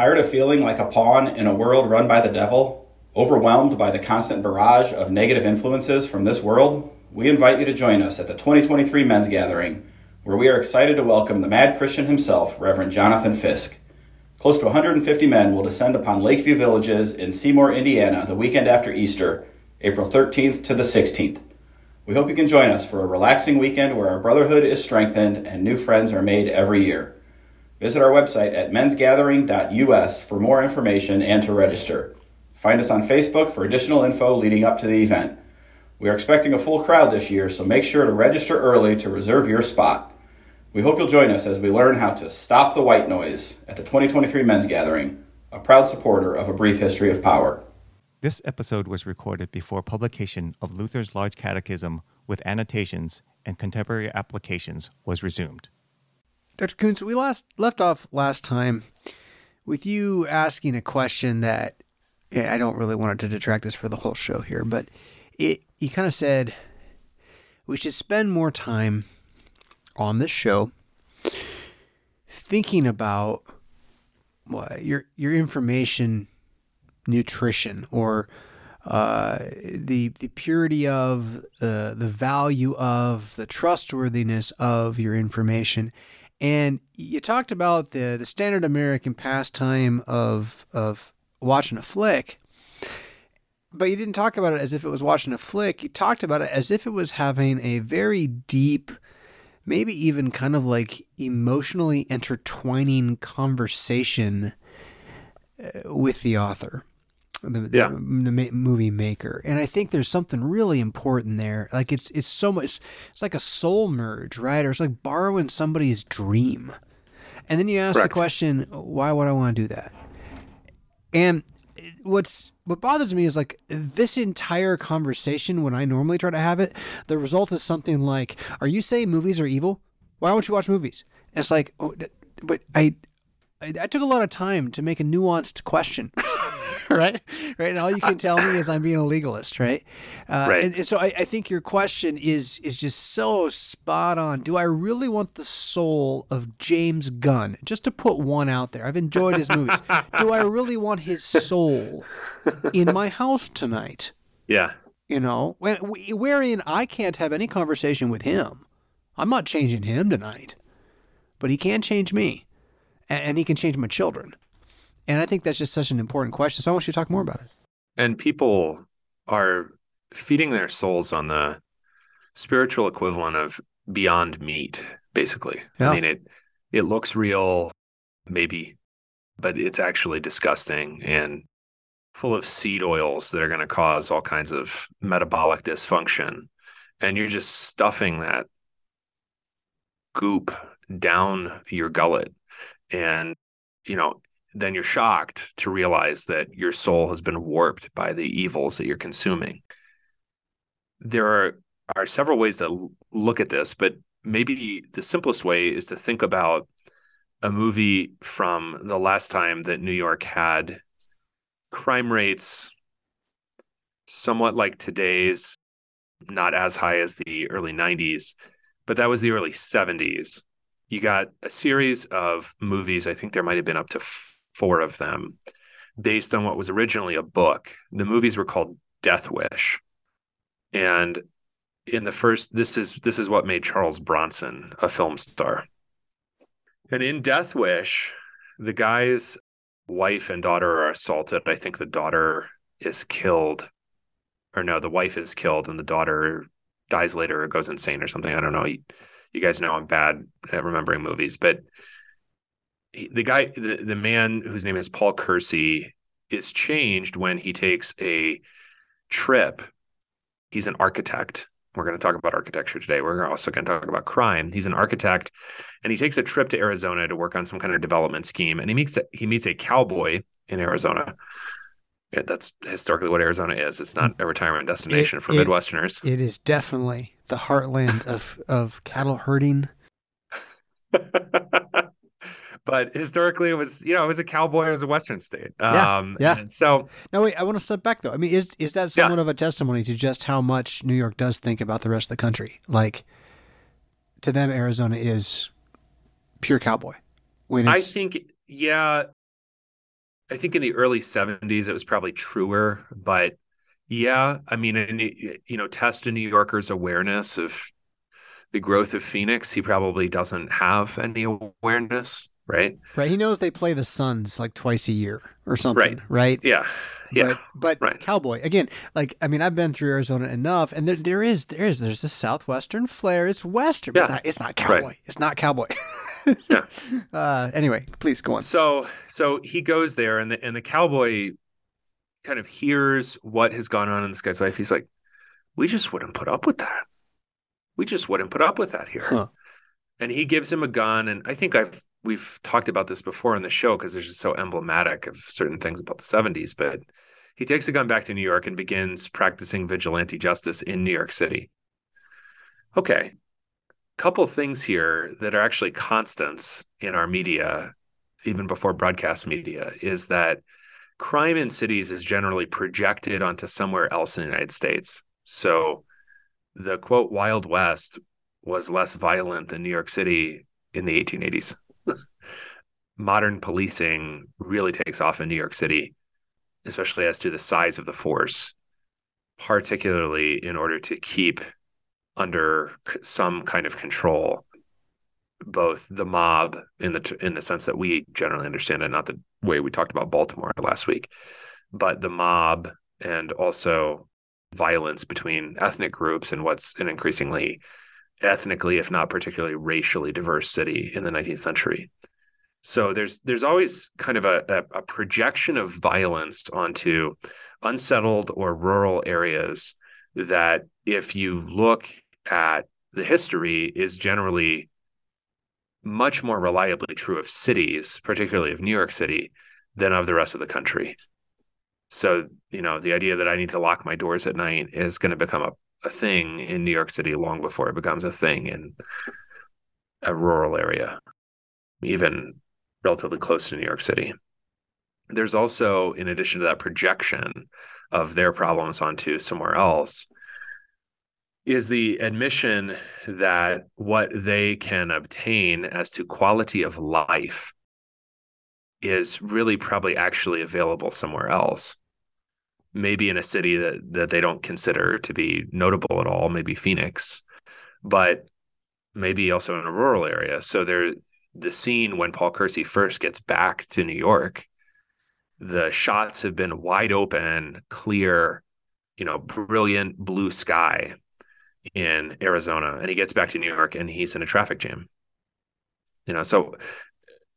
Tired of feeling like a pawn in a world run by the devil? Overwhelmed by the constant barrage of negative influences from this world? We invite you to join us at the 2023 Men's Gathering, where we are excited to welcome the mad Christian himself, Reverend Jonathan Fisk. Close to 150 men will descend upon Lakeview Villages in Seymour, Indiana, the weekend after Easter, April 13th to the 16th. We hope you can join us for a relaxing weekend where our brotherhood is strengthened and new friends are made every year. Visit our website at mensgathering.us for more information and to register. Find us on Facebook for additional info leading up to the event. We are expecting a full crowd this year, so make sure to register early to reserve your spot. We hope you'll join us as we learn how to stop the white noise at the 2023 Men's Gathering, a proud supporter of A Brief History of Power. This episode was recorded before publication of Luther's Large Catechism with annotations and contemporary applications was resumed. Dr. Koontz, we last left off last time with you asking a question that I don't really want to detract us for the whole show here, but it you kind of said we should spend more time on this show thinking about what your your information nutrition or uh, the the purity of uh, the value of the trustworthiness of your information and you talked about the the standard American pastime of of watching a flick, but you didn't talk about it as if it was watching a flick. You talked about it as if it was having a very deep, maybe even kind of like emotionally intertwining conversation uh, with the author the, yeah. the, the movie maker. And i think there's something really important there. Like it's it's so much it's like a soul merge right? Or it's like borrowing somebody's dream. And then you ask Correct. the question why would i want to do that? And what's what bothers me is like this entire conversation when i normally try to have it the result is something like are you saying movies are evil? Why won't you watch movies? And it's like oh, but i I, I took a lot of time to make a nuanced question right? Right. And all you can tell me is I'm being a legalist, right? Uh, right. And, and so I, I, think your question is is just so spot on. Do I really want the soul of James Gunn? Just to put one out there, I've enjoyed his movies. Do I really want his soul in my house tonight? Yeah. You know, wherein I can't have any conversation with him. I'm not changing him tonight, but he can change me, and he can change my children. And I think that's just such an important question. So I want you to talk more about it. And people are feeding their souls on the spiritual equivalent of beyond meat, basically. Yeah. I mean, it it looks real, maybe, but it's actually disgusting and full of seed oils that are going to cause all kinds of metabolic dysfunction. And you're just stuffing that goop down your gullet. And, you know, then you're shocked to realize that your soul has been warped by the evils that you're consuming. There are, are several ways to look at this, but maybe the simplest way is to think about a movie from the last time that New York had crime rates somewhat like today's, not as high as the early 90s, but that was the early 70s. You got a series of movies, I think there might have been up to four of them based on what was originally a book. The movies were called Death Wish. And in the first this is this is what made Charles Bronson a film star. And in Death Wish, the guy's wife and daughter are assaulted. I think the daughter is killed. Or no, the wife is killed and the daughter dies later or goes insane or something. I don't know. You, you guys know I'm bad at remembering movies, but the guy, the, the man whose name is Paul Kersey, is changed when he takes a trip. He's an architect. We're going to talk about architecture today. We're also going to talk about crime. He's an architect, and he takes a trip to Arizona to work on some kind of development scheme. And he meets he meets a cowboy in Arizona. Yeah, that's historically what Arizona is. It's not a retirement destination it, for it, Midwesterners. It is definitely the heartland of of cattle herding. but historically it was you know it was a cowboy it was a western state yeah, um yeah so no wait i want to step back though i mean is is that somewhat yeah. of a testimony to just how much new york does think about the rest of the country like to them arizona is pure cowboy when i think yeah I think in the early 70s it was probably truer, but yeah, I mean, and, you know, test a New Yorker's awareness of the growth of Phoenix. He probably doesn't have any awareness, right? Right. He knows they play the Suns like twice a year or something, right? right? Yeah. Yeah. But, but right. Cowboy again, like I mean, I've been through Arizona enough, and there there is there is there's a southwestern flair. It's western. Yeah. It's not. It's not cowboy. Right. It's not cowboy. yeah. Uh, anyway, please go on. So so he goes there, and the and the cowboy kind of hears what has gone on in this guy's life, he's like, we just wouldn't put up with that. We just wouldn't put up with that here. Huh. And he gives him a gun. And I think I've we've talked about this before in the show because it's just so emblematic of certain things about the 70s. But he takes a gun back to New York and begins practicing vigilante justice in New York City. Okay. Couple things here that are actually constants in our media, even before broadcast media, is that crime in cities is generally projected onto somewhere else in the United States. So the quote Wild West was less violent than New York City in the 1880s. Modern policing really takes off in New York City, especially as to the size of the force, particularly in order to keep under some kind of control both the mob in the in the sense that we generally understand it, not the way we talked about Baltimore last week, but the mob and also violence between ethnic groups and what's an increasingly ethnically, if not particularly racially diverse city in the 19th century. So there's there's always kind of a, a, projection of violence onto unsettled or rural areas that if you look at the history is generally much more reliably true of cities, particularly of New York City, than of the rest of the country. So, you know, the idea that I need to lock my doors at night is going to become a, a thing in New York City long before it becomes a thing in a rural area, even relatively close to New York City. There's also, in addition to that projection of their problems onto somewhere else, is the admission that what they can obtain as to quality of life is really probably actually available somewhere else. Maybe in a city that, that they don't consider to be notable at all, maybe Phoenix, but maybe also in a rural area. So there the scene when Paul Kersey first gets back to New York, the shots have been wide open, clear, you know, brilliant blue sky in Arizona and he gets back to New York and he's in a traffic jam. You know, so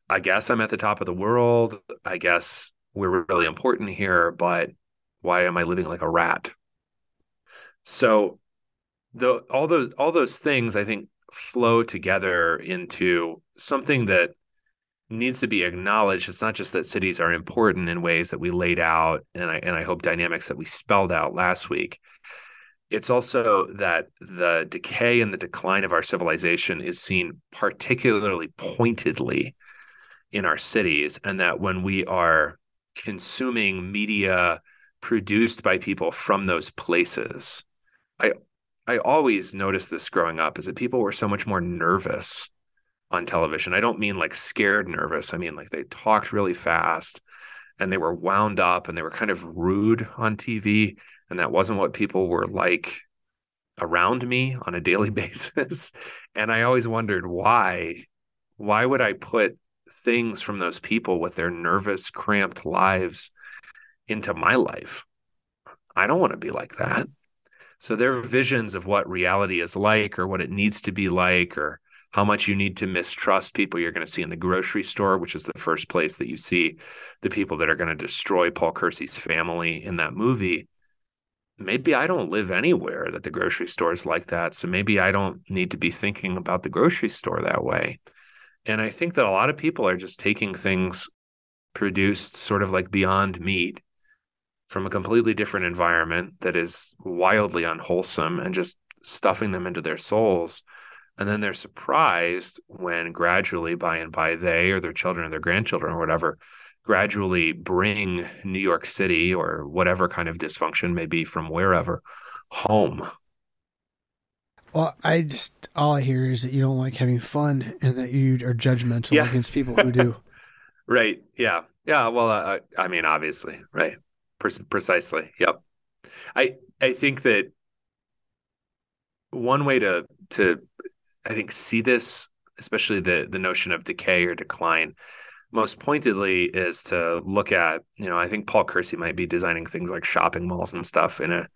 I guess I'm at the top of the world. I guess we're really important here, but why am I living like a rat? So the all those all those things I think flow together into something that needs to be acknowledged. It's not just that cities are important in ways that we laid out and I and I hope dynamics that we spelled out last week it's also that the decay and the decline of our civilization is seen particularly pointedly in our cities, and that when we are consuming media produced by people from those places, I I always noticed this growing up is that people were so much more nervous on television. I don't mean like scared nervous. I mean like they talked really fast and they were wound up and they were kind of rude on TV and that wasn't what people were like around me on a daily basis and i always wondered why why would i put things from those people with their nervous cramped lives into my life i don't want to be like that so their visions of what reality is like or what it needs to be like or how much you need to mistrust people you're going to see in the grocery store, which is the first place that you see the people that are going to destroy Paul Kersey's family in that movie maybe I don't live anywhere that the grocery store is like that. So maybe I don't need to be thinking about the grocery store that way. And I think that a lot of people are just taking things produced sort of like beyond meat from a completely different environment that is wildly unwholesome and just stuffing them into their souls. And then they're surprised when gradually, by and by, they or their children or their grandchildren or whatever gradually bring New York City or whatever kind of dysfunction may be from wherever home. Well, I just all I hear is that you don't like having fun and that you are judgmental yeah. against people who do. Right. Yeah. Yeah. Well, uh, I mean, obviously, right. Pre- precisely. Yep. I I think that one way to to I think see this, especially the the notion of decay or decline, most pointedly is to look at, you know, I think Paul Kersey might be designing things like shopping malls and stuff in a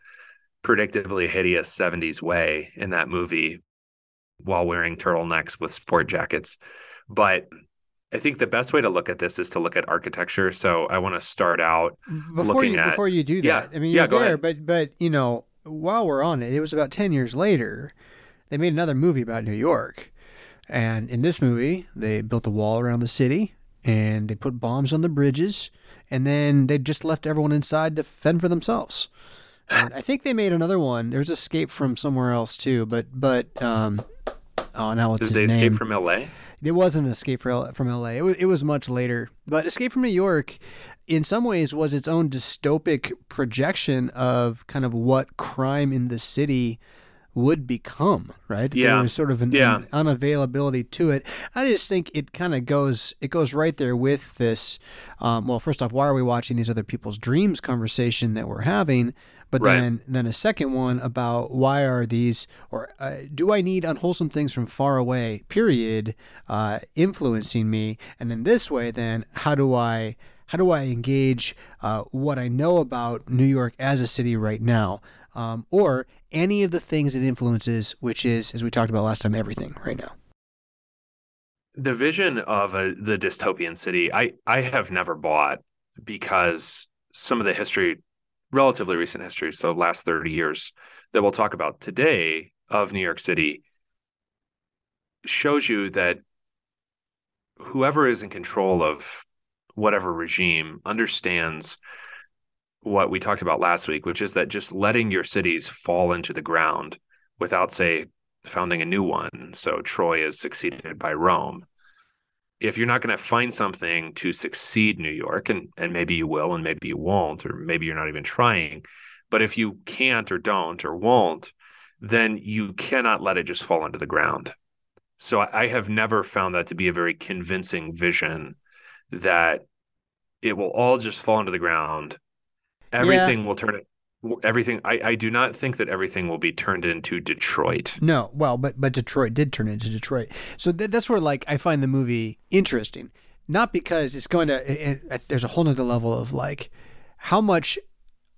predictably hideous 70s way in that movie while wearing turtlenecks with sport jackets. But I think the best way to look at this is to look at architecture. So I want to start out before you at, before you do that. Yeah, I mean, yeah, you're go there, ahead. but but you know, while we're on it, it was about ten years later. They made another movie about New York, and in this movie, they built a wall around the city and they put bombs on the bridges, and then they just left everyone inside to fend for themselves. And I think they made another one. There's Escape from somewhere else too, but but um, oh, now what's Did his they name? escape from LA? It wasn't Escape from LA. It was, it was much later. But Escape from New York, in some ways, was its own dystopic projection of kind of what crime in the city would become, right? That Yeah. There was sort of an, Yeah. an unavailability to it. I just think it kind of goes it goes right there with this. Um, well, first off, why are we watching these other people's dreams conversation that we're having? But Right. then then a second one about why are these or uh, do I need unwholesome things from far away? Period, uh, influencing me, and in this way, then how do I how do I engage uh, what I know about New York as a city right now, um, or any of the things it influences, which is as we talked about last time, everything right now. the vision of a, the dystopian city i i have never bought because some of the history relatively recent history so last 30 years that we'll talk about today of new york city shows you that whoever is in control of whatever regime understands what we talked about last week which is that just letting your cities fall into the ground without say founding a new one. So Troy is succeeded by Rome. If you're not going to find something to succeed New York, and, and maybe you will, and maybe you won't, or maybe you're not even trying, but if you can't or don't or won't, then you cannot let it just fall into the ground. So I, I have never found that to be a very convincing vision that it will all just fall into the ground. Everything will turn it everything I, I do not think that everything will be turned into Detroit. No, well, but but Detroit did turn into Detroit, so th- that's where like I find the movie interesting, not because it's going to. It, it, there's a whole nother level of like, how much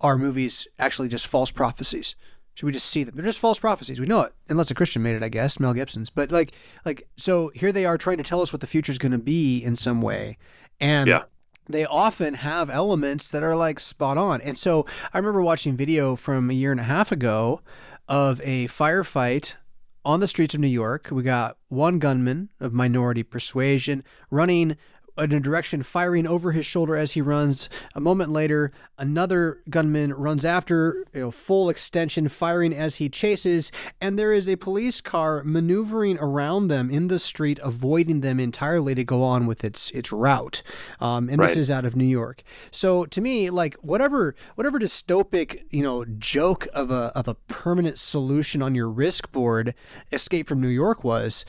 are movies actually just false prophecies? Should we just see them? They're just false prophecies. We know it, unless a Christian made it, I guess. Mel Gibson's, but like, like so here they are trying to tell us what the future is going to be in some way, and Yeah. They often have elements that are like spot on. And so I remember watching video from a year and a half ago of a firefight on the streets of New York. We got one gunman of minority persuasion running in a direction, firing over his shoulder as he runs. A moment later, another gunman runs after, you know, full extension, firing as he chases, and there is a police car maneuvering around them in the street, avoiding them entirely to go on with its its route. Um, and this is out of New York. So to me, like whatever whatever dystopic you know joke of a of a permanent solution on your risk board, Escape from New York was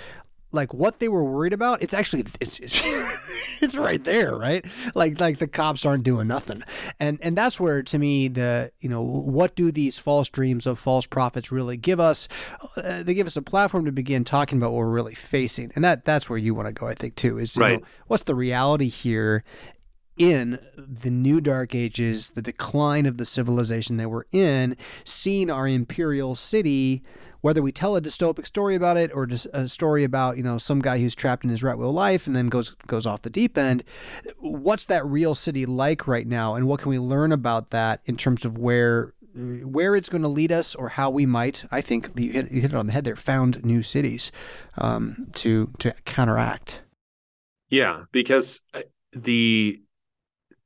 like what they were worried about it's actually it's it's, it's right there right? Like like the cops aren't doing nothing. And and that's where to me the you know what do these false dreams of false prophets really give us? Uh, they give us a platform to begin talking about what we're really facing. And that that's where you want to go i think too is you Right. know, what's the reality here in the new dark ages, the decline of the civilization that we're in, seeing our imperial city, whether we tell a dystopic story about it or just a story about you know some guy who's trapped in his right wheel life and then goes goes off the deep end, what's that real city like right now, and what can we learn about that in terms of where where it's going to lead us or how we might I think you hit, you hit it on the head there found new cities um, to to counteract. Yeah, because uh, the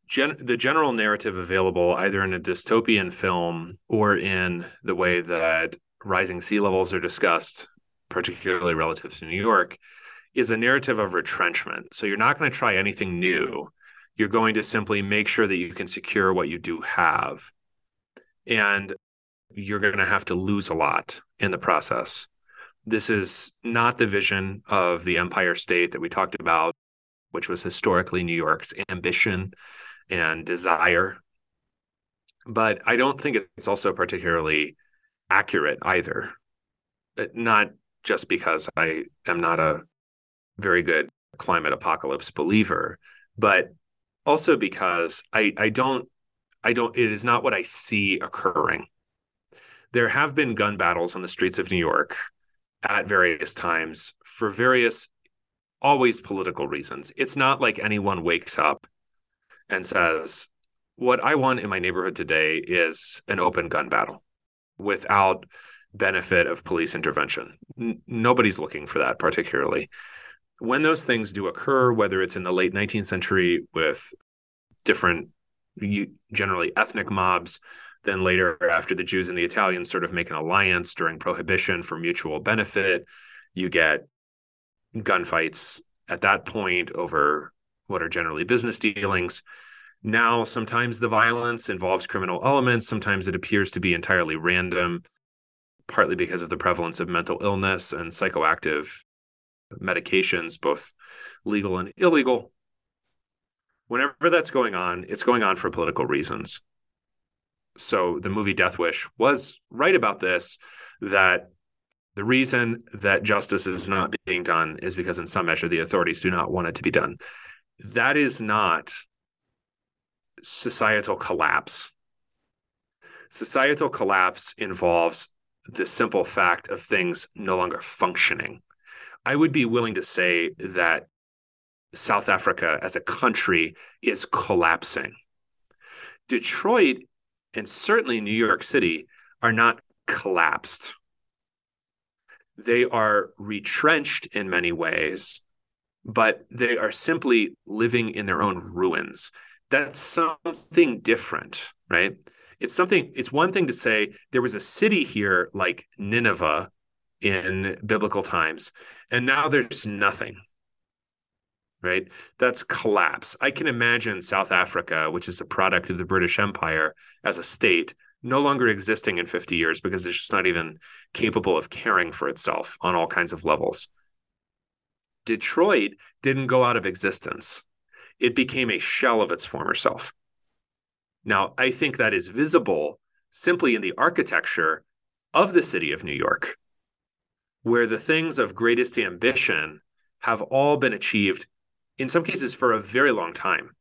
gen- the general narrative available either in a dystopian film or in the way that rising sea levels are discussed, particularly relative to New York, is a narrative of retrenchment. So you're not going to try anything new. You're going to simply make sure that you can secure what you do have. And you're going to have to lose a lot in the process. This is not the vision of the empire state that we talked about which was historically New York's ambition and desire. But I don't think it's also particularly accurate either. Uh, not just because I am not a very good climate apocalypse believer, but also because I, I don't I don't it is not what I see occurring. There have been gun battles on the streets of New York at various times for various always political reasons. It's not like anyone wakes up and says, What I want in my neighborhood today is an open gun battle without benefit of police intervention. N- nobody's looking for that particularly. When those things do occur, whether it's in the late 19th century with different, generally ethnic mobs, then later after the Jews and the Italians sort of make an alliance during Prohibition for mutual benefit, you get gunfights at that point over what are generally business dealings. Now, sometimes the violence involves criminal elements. Sometimes it appears to be entirely random, partly because of the prevalence of mental illness and psychoactive medications, both legal and illegal. Whenever that's going on, it's going on for political reasons. So the movie Death Wish was right about this that the reason that justice is not being done is because, in some measure, the authorities do not want it to be done. That is not societal collapse. Societal collapse involves the simple fact of things no longer functioning. I would be willing to say that South Africa as a country is collapsing. Detroit and certainly New York City are not collapsed they are retrenched in many ways, but they are simply living in their own ruins. That's something different, right? It's something, it's one thing to say there was a city here like Nineveh in biblical times, and now there's nothing, right? That's collapse. I can imagine South Africa, which is a product of the British Empire as a state, no longer existing in 50 years because it's just not even capable of caring for itself on all kinds of levels. Detroit didn't go out of existence, it became a shell of its former self. Now, I think that is visible simply in the architecture of the city of New York, where the things of greatest ambition have all been achieved, in some cases, for a very long time.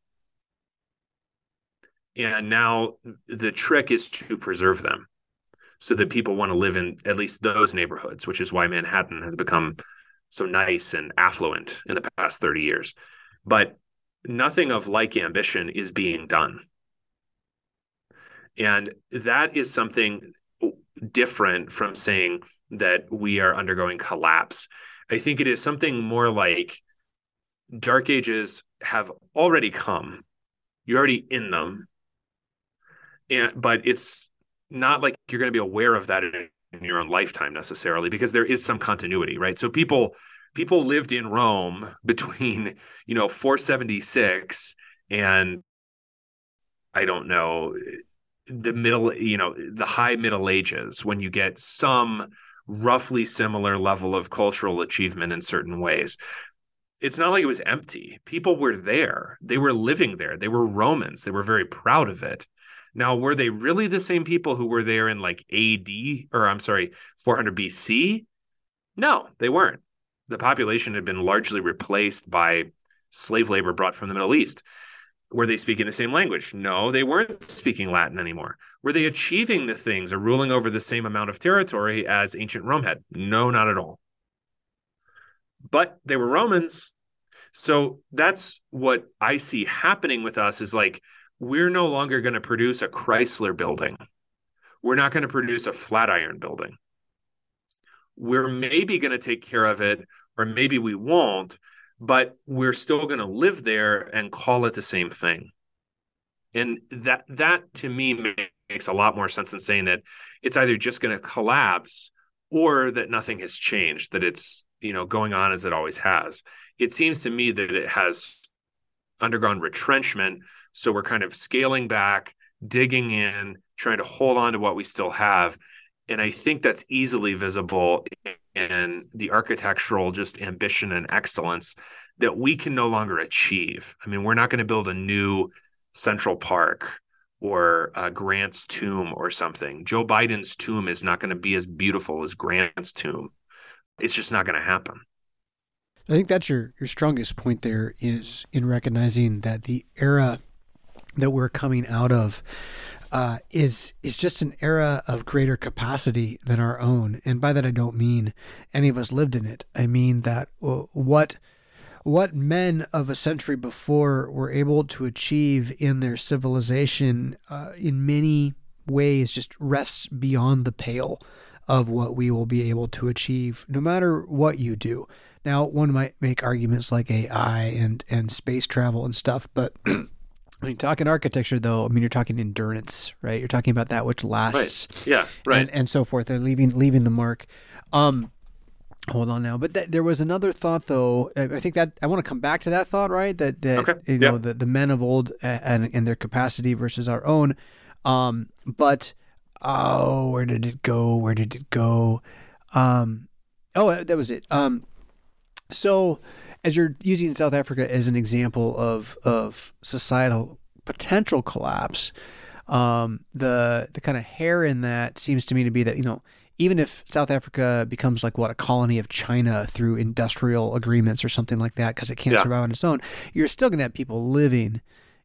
And now the trick is to preserve them so that people want to live in at least those neighborhoods, which is why Manhattan has become so nice and affluent in the past 30 years. But nothing of like ambition is being done. And that is something different from saying that we are undergoing collapse. I think it is something more like dark ages have already come. You're already in them and but it's not like you're going to be aware of that in, in your own lifetime necessarily because there is some continuity right so people people lived in rome between you know 476 and i don't know the middle you know the high middle ages when you get some roughly similar level of cultural achievement in certain ways. It's not like it was empty. People were there. They were living there. They were romans. They were very proud of it. Now, were they really the same people who were there in like AD or I'm sorry, 400 BC? No, they weren't. The population had been largely replaced by slave labor brought from the Middle East. Were they speaking the same language? No, they weren't speaking Latin anymore. Were they achieving the things or ruling over the same amount of territory as ancient Rome had? No, not at all. But they were Romans. So that's what I see happening with us is like we're no longer going to produce a Chrysler building. We're not going to produce a Flatiron building. We're maybe going to take care of it, or maybe we won't, but we're still going to live there and call it the same thing. And that that to me makes a lot more sense than saying that it's either just going to collapse or that nothing has changed, that it's you know going on as it always has. It seems to me that it has undergone retrenchment so we're kind of scaling back, digging in, trying to hold on to what we still have. And I think that's easily visible in the architectural just ambition and excellence that we can no longer achieve. I mean, we're not going to build a new Central Park or uh, Grant's tomb or something. Joe Biden's tomb is not going to be as beautiful as Grant's tomb. It's just not going to happen. I think that's your, your strongest point there is in recognizing that the era that we're coming out of uh, is is just an era of greater capacity than our own. And by that I don't mean any of us lived in it. I mean that what what men of a century before were able to achieve in their civilization, uh, in many ways, just rests beyond the pale of what we will be able to achieve, no matter what you do. Now, one might make arguments like AI and and space travel and stuff, but when you talk in architecture, though, I mean, you're talking endurance, right? You're talking about that which lasts, right. yeah, right, and, and so forth, and leaving leaving the mark. Um, hold on now, but th- there was another thought, though. I think that I want to come back to that thought, right? That that okay. you yeah. know the the men of old and and their capacity versus our own. Um, but oh, where did it go? Where did it go? Um, oh, that was it. Um, so as you're using South Africa as an example of of societal potential collapse, um, the the kind of hair in that seems to me to be that you know even if South Africa becomes like what a colony of China through industrial agreements or something like that because it can't yeah. survive on its own, you're still going to have people living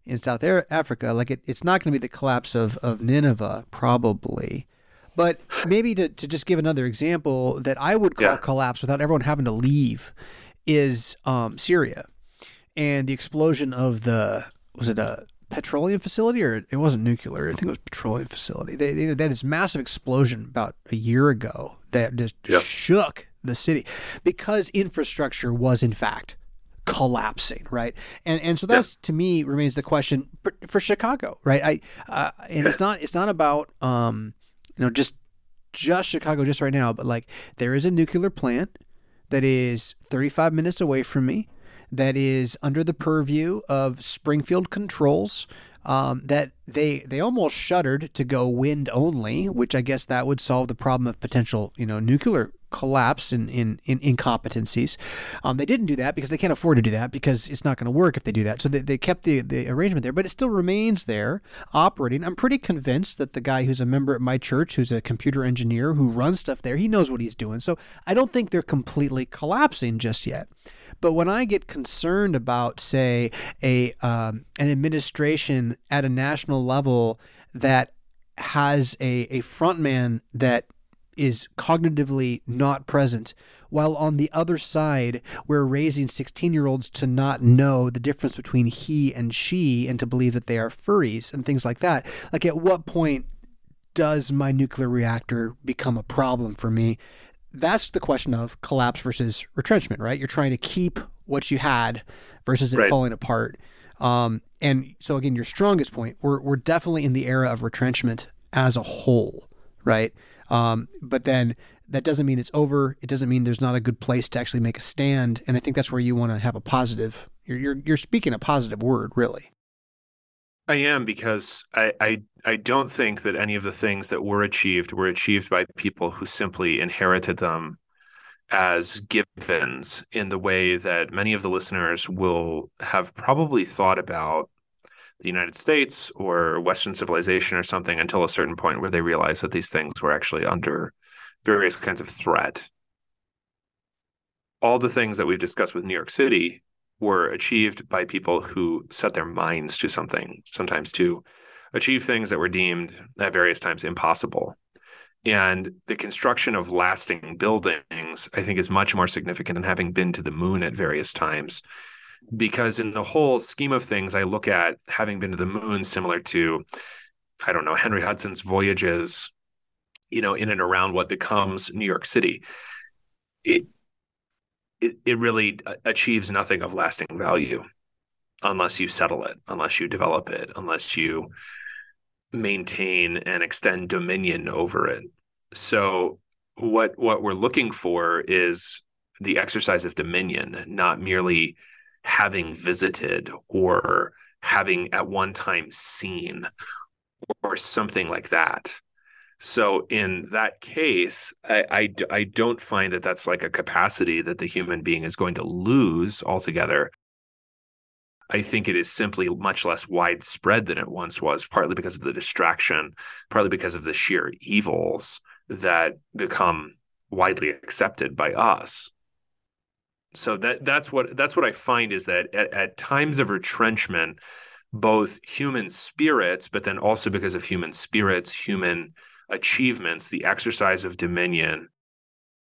in South Africa. Like it, it's not going to be the collapse of of Nineveh probably. But maybe to, to just give another example that I would call yeah. collapse without everyone having to leave is um, Syria and the explosion of the was it a petroleum facility or it wasn't nuclear? I think it was petroleum facility. They, they, they had this massive explosion about a year ago that just yep. shook the city because infrastructure was in fact collapsing, right? And and so that's to me remains the question for, for Chicago, right? I uh, and it's not it's not about um you know just just Chicago just right now, but like there is a nuclear plant that is 35 minutes away from me, that is under the purview of Springfield Controls. Um, that they they almost shuddered to go wind only, which I guess that would solve the problem of potential you know nuclear collapse in, in, in incompetencies. Um, they didn't do that because they can't afford to do that because it's not going to work if they do that. So they, they kept the, the arrangement there, but it still remains there operating. I'm pretty convinced that the guy who's a member at my church, who's a computer engineer who runs stuff there, he knows what he's doing. So I don't think they're completely collapsing just yet. But when I get concerned about, say, a um, an administration at a national level that has a, a frontman that is cognitively not present, while on the other side, we're raising 16 year olds to not know the difference between he and she and to believe that they are furries and things like that. Like, at what point does my nuclear reactor become a problem for me? That's the question of collapse versus retrenchment, right? You're trying to keep what you had versus it right. falling apart. Um, and so again, your strongest point, we're, we're definitely in the era of retrenchment as a whole, right? Um, but then that doesn't mean it's over. It doesn't mean there's not a good place to actually make a stand. And I think that's where you want to have a positive. You're you're, you're speaking a positive word, really. I am because I, I I don't think that any of the things that were achieved were achieved by people who simply inherited them as givens in the way that many of the listeners will have probably thought about the United States or Western civilization or something until a certain point where they realized that these things were actually under various kinds of threat. All the things that we've discussed with New York City were achieved by people who set their minds to something, sometimes to achieve things that were deemed at various times impossible. And the construction of lasting buildings, I think, is much more significant than having been to the moon at various times because in the whole scheme of things, I look at having been to the moon similar to, I don't know, Henry Hudson's voyages, you know, in and around what becomes New York City. It it, it really uh, achieves nothing of lasting value unless you settle it, unless you develop it, unless you maintain and extend dominion over it. So what what we're looking for is the exercise of dominion, not merely having visited or having at one time seen or something like that. So in that case, I, I, I don't find that that's like a capacity that the human being is going to lose altogether. I think it is simply much less widespread than it once was, partly because of the distraction, partly because of the sheer evils that become widely accepted by us. So that that's what that's what I find is that at, at times of retrenchment, both human spirits, but then also because of human spirits, human achievements, the exercise of dominion,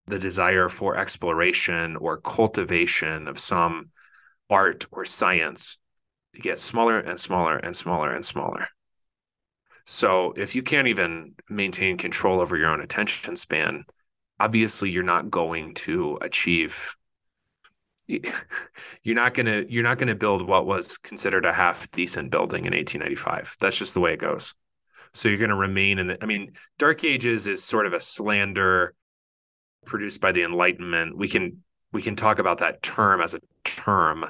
the desire for exploration or cultivation of some art or science gets smaller and smaller and smaller and smaller. So if you can't even maintain control over your own attention span, obviously you're not going to achieve you're not going to you're not going to build what was considered a half decent building in 1895. That's just the way it goes. So you're going to remain in the, I mean, Dark Ages is sort of a slander produced by the Enlightenment. We can we can talk about that term as a term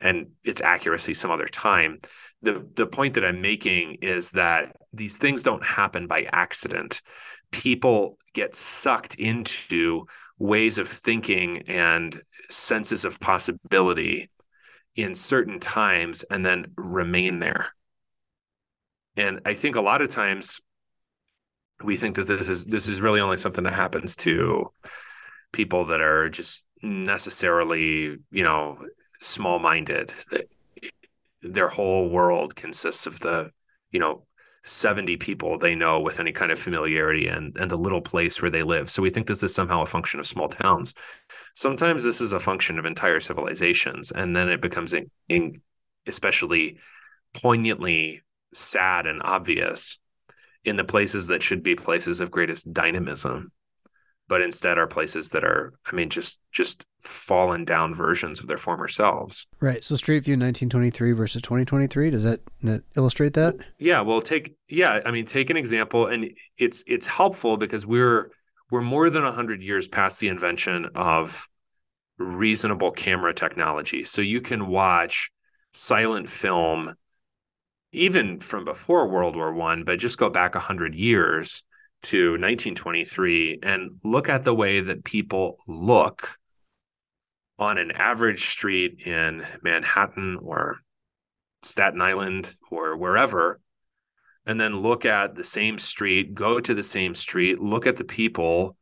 and its accuracy some other time. The the point that I'm making is that these things don't happen by accident. People get sucked into ways of thinking and senses of possibility in certain times and then remain there and I think a lot of times we think that this is this is really only something that happens to people that are just necessarily, you know, small-minded. Their whole world consists of the, you know, 70 people they know with any kind of familiarity and and the little place where they live. So we think this is somehow a function of small towns. Sometimes this is a function of entire civilizations, and then it becomes in, in especially poignantly sad and obvious in the places that should be places of greatest dynamism but instead are places that are i mean just just fallen down versions of their former selves. Right. So street view 1923 versus 2023 does that, that illustrate that? Yeah well take yeah i mean take an example and it's it's helpful because we're we're more than 100 years past the invention of reasonable camera technology. So you can watch silent film even from before World War One, but just go back hundred years to 1923 and look at the way that people look on an average street in Manhattan or Staten Island or wherever, and then look at the same street, go to the same street, look at the people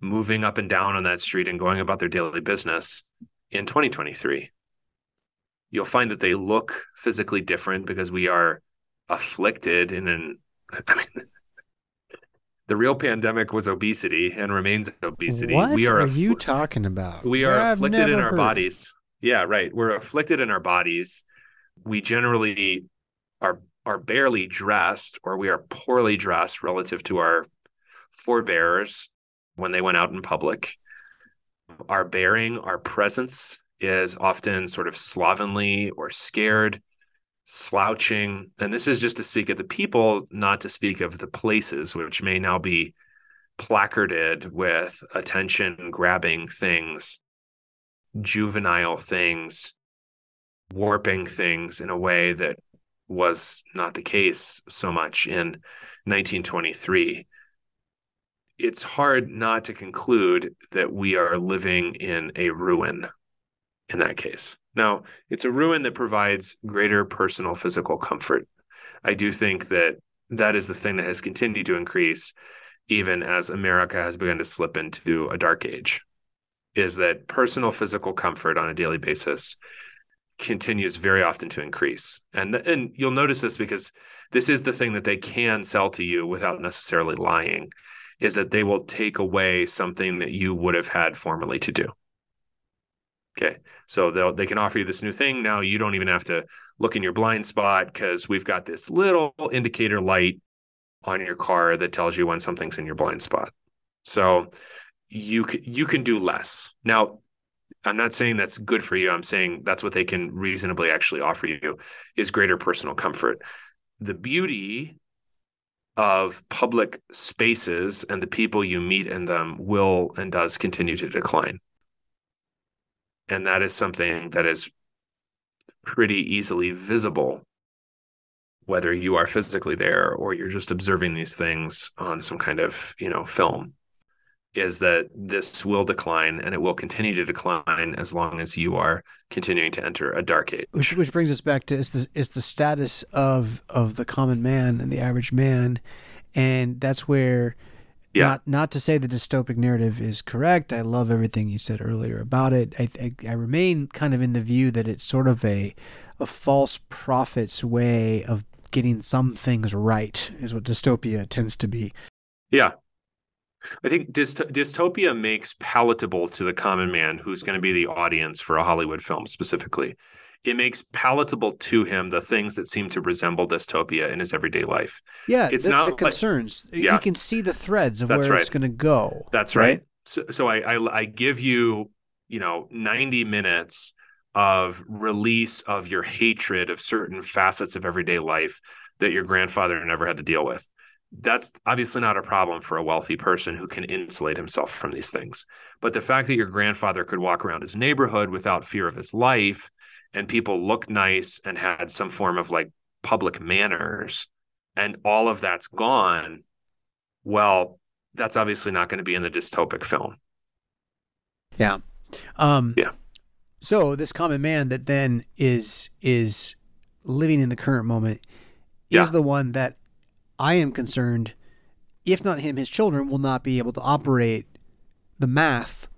moving up and down on that street and going about their daily business in 2023 you'll find that they look physically different because we are afflicted in an I mean the real pandemic was obesity and remains obesity. What we are, are you talking about? We are I've afflicted in our heard. bodies. Yeah, right. We're afflicted in our bodies. We generally are are barely dressed or we are poorly dressed relative to our forebears when they went out in public. Our bearing, our presence is often sort of slovenly or scared, slouching. And this is just to speak of the people, not to speak of the places, which may now be placarded with attention grabbing things, juvenile things, warping things in a way that was not the case so much in 1923 it's hard not to conclude that we are living in a ruin in that case. Now, it's a ruin that provides greater personal physical comfort. I do think that that is the thing that has continued to increase even as America has begun to slip into a dark age is that personal physical comfort on a daily basis continues very often to increase. And and you'll notice this because this is the thing that they can sell to you without necessarily lying is that they will take away something that you would have had formerly to do. Okay. So they'll they can offer you this new thing. Now you don't even have to look in your blind spot because we've got this little indicator light on your car that tells you when something's in your blind spot. So you you can do less. Now, I'm not saying that's good for you. I'm saying that's what they can reasonably actually offer you is greater personal comfort. The beauty of public spaces and the people you meet in them will and does continue to decline and that is something that is pretty easily visible whether you are physically there or you're just observing these things on some kind of you know film is that this will decline and it will continue to decline as long as you are continuing to enter a dark age. Which, which brings us back to is the is the status of of the common man and the average man, and that's where. Yeah. Not, not to say the dystopic narrative is correct. I love everything you said earlier about it. I, I, I remain kind of in the view that it's sort of a, a false prophet's way of getting some things right, is what dystopia tends to be. Yeah, I think dyst- dystopia makes palatable to the common man who's going to be the audience for a Hollywood film specifically. It makes palatable to him the things that seem to resemble dystopia in his everyday life. Yeah, It's the, not the like- concerns. Yeah. You can see the threads of That's where right. it's going to go. That's right. So, so I, I I give you you know 90 minutes of release of your hatred of certain facets of everyday life that your grandfather never had to deal with. That's obviously not a problem for a wealthy person who can insulate himself from these things. But the fact that your grandfather could walk around his neighborhood without fear of his life and people looked nice and had some form of like public manners and all of that's gone, well, that's obviously not going to be in the dystopic film. Yeah. Um, Yeah. So this common man that then is is living in the current moment Yeah. is the one that I am concerned, if not him, his children will not be able to operate the math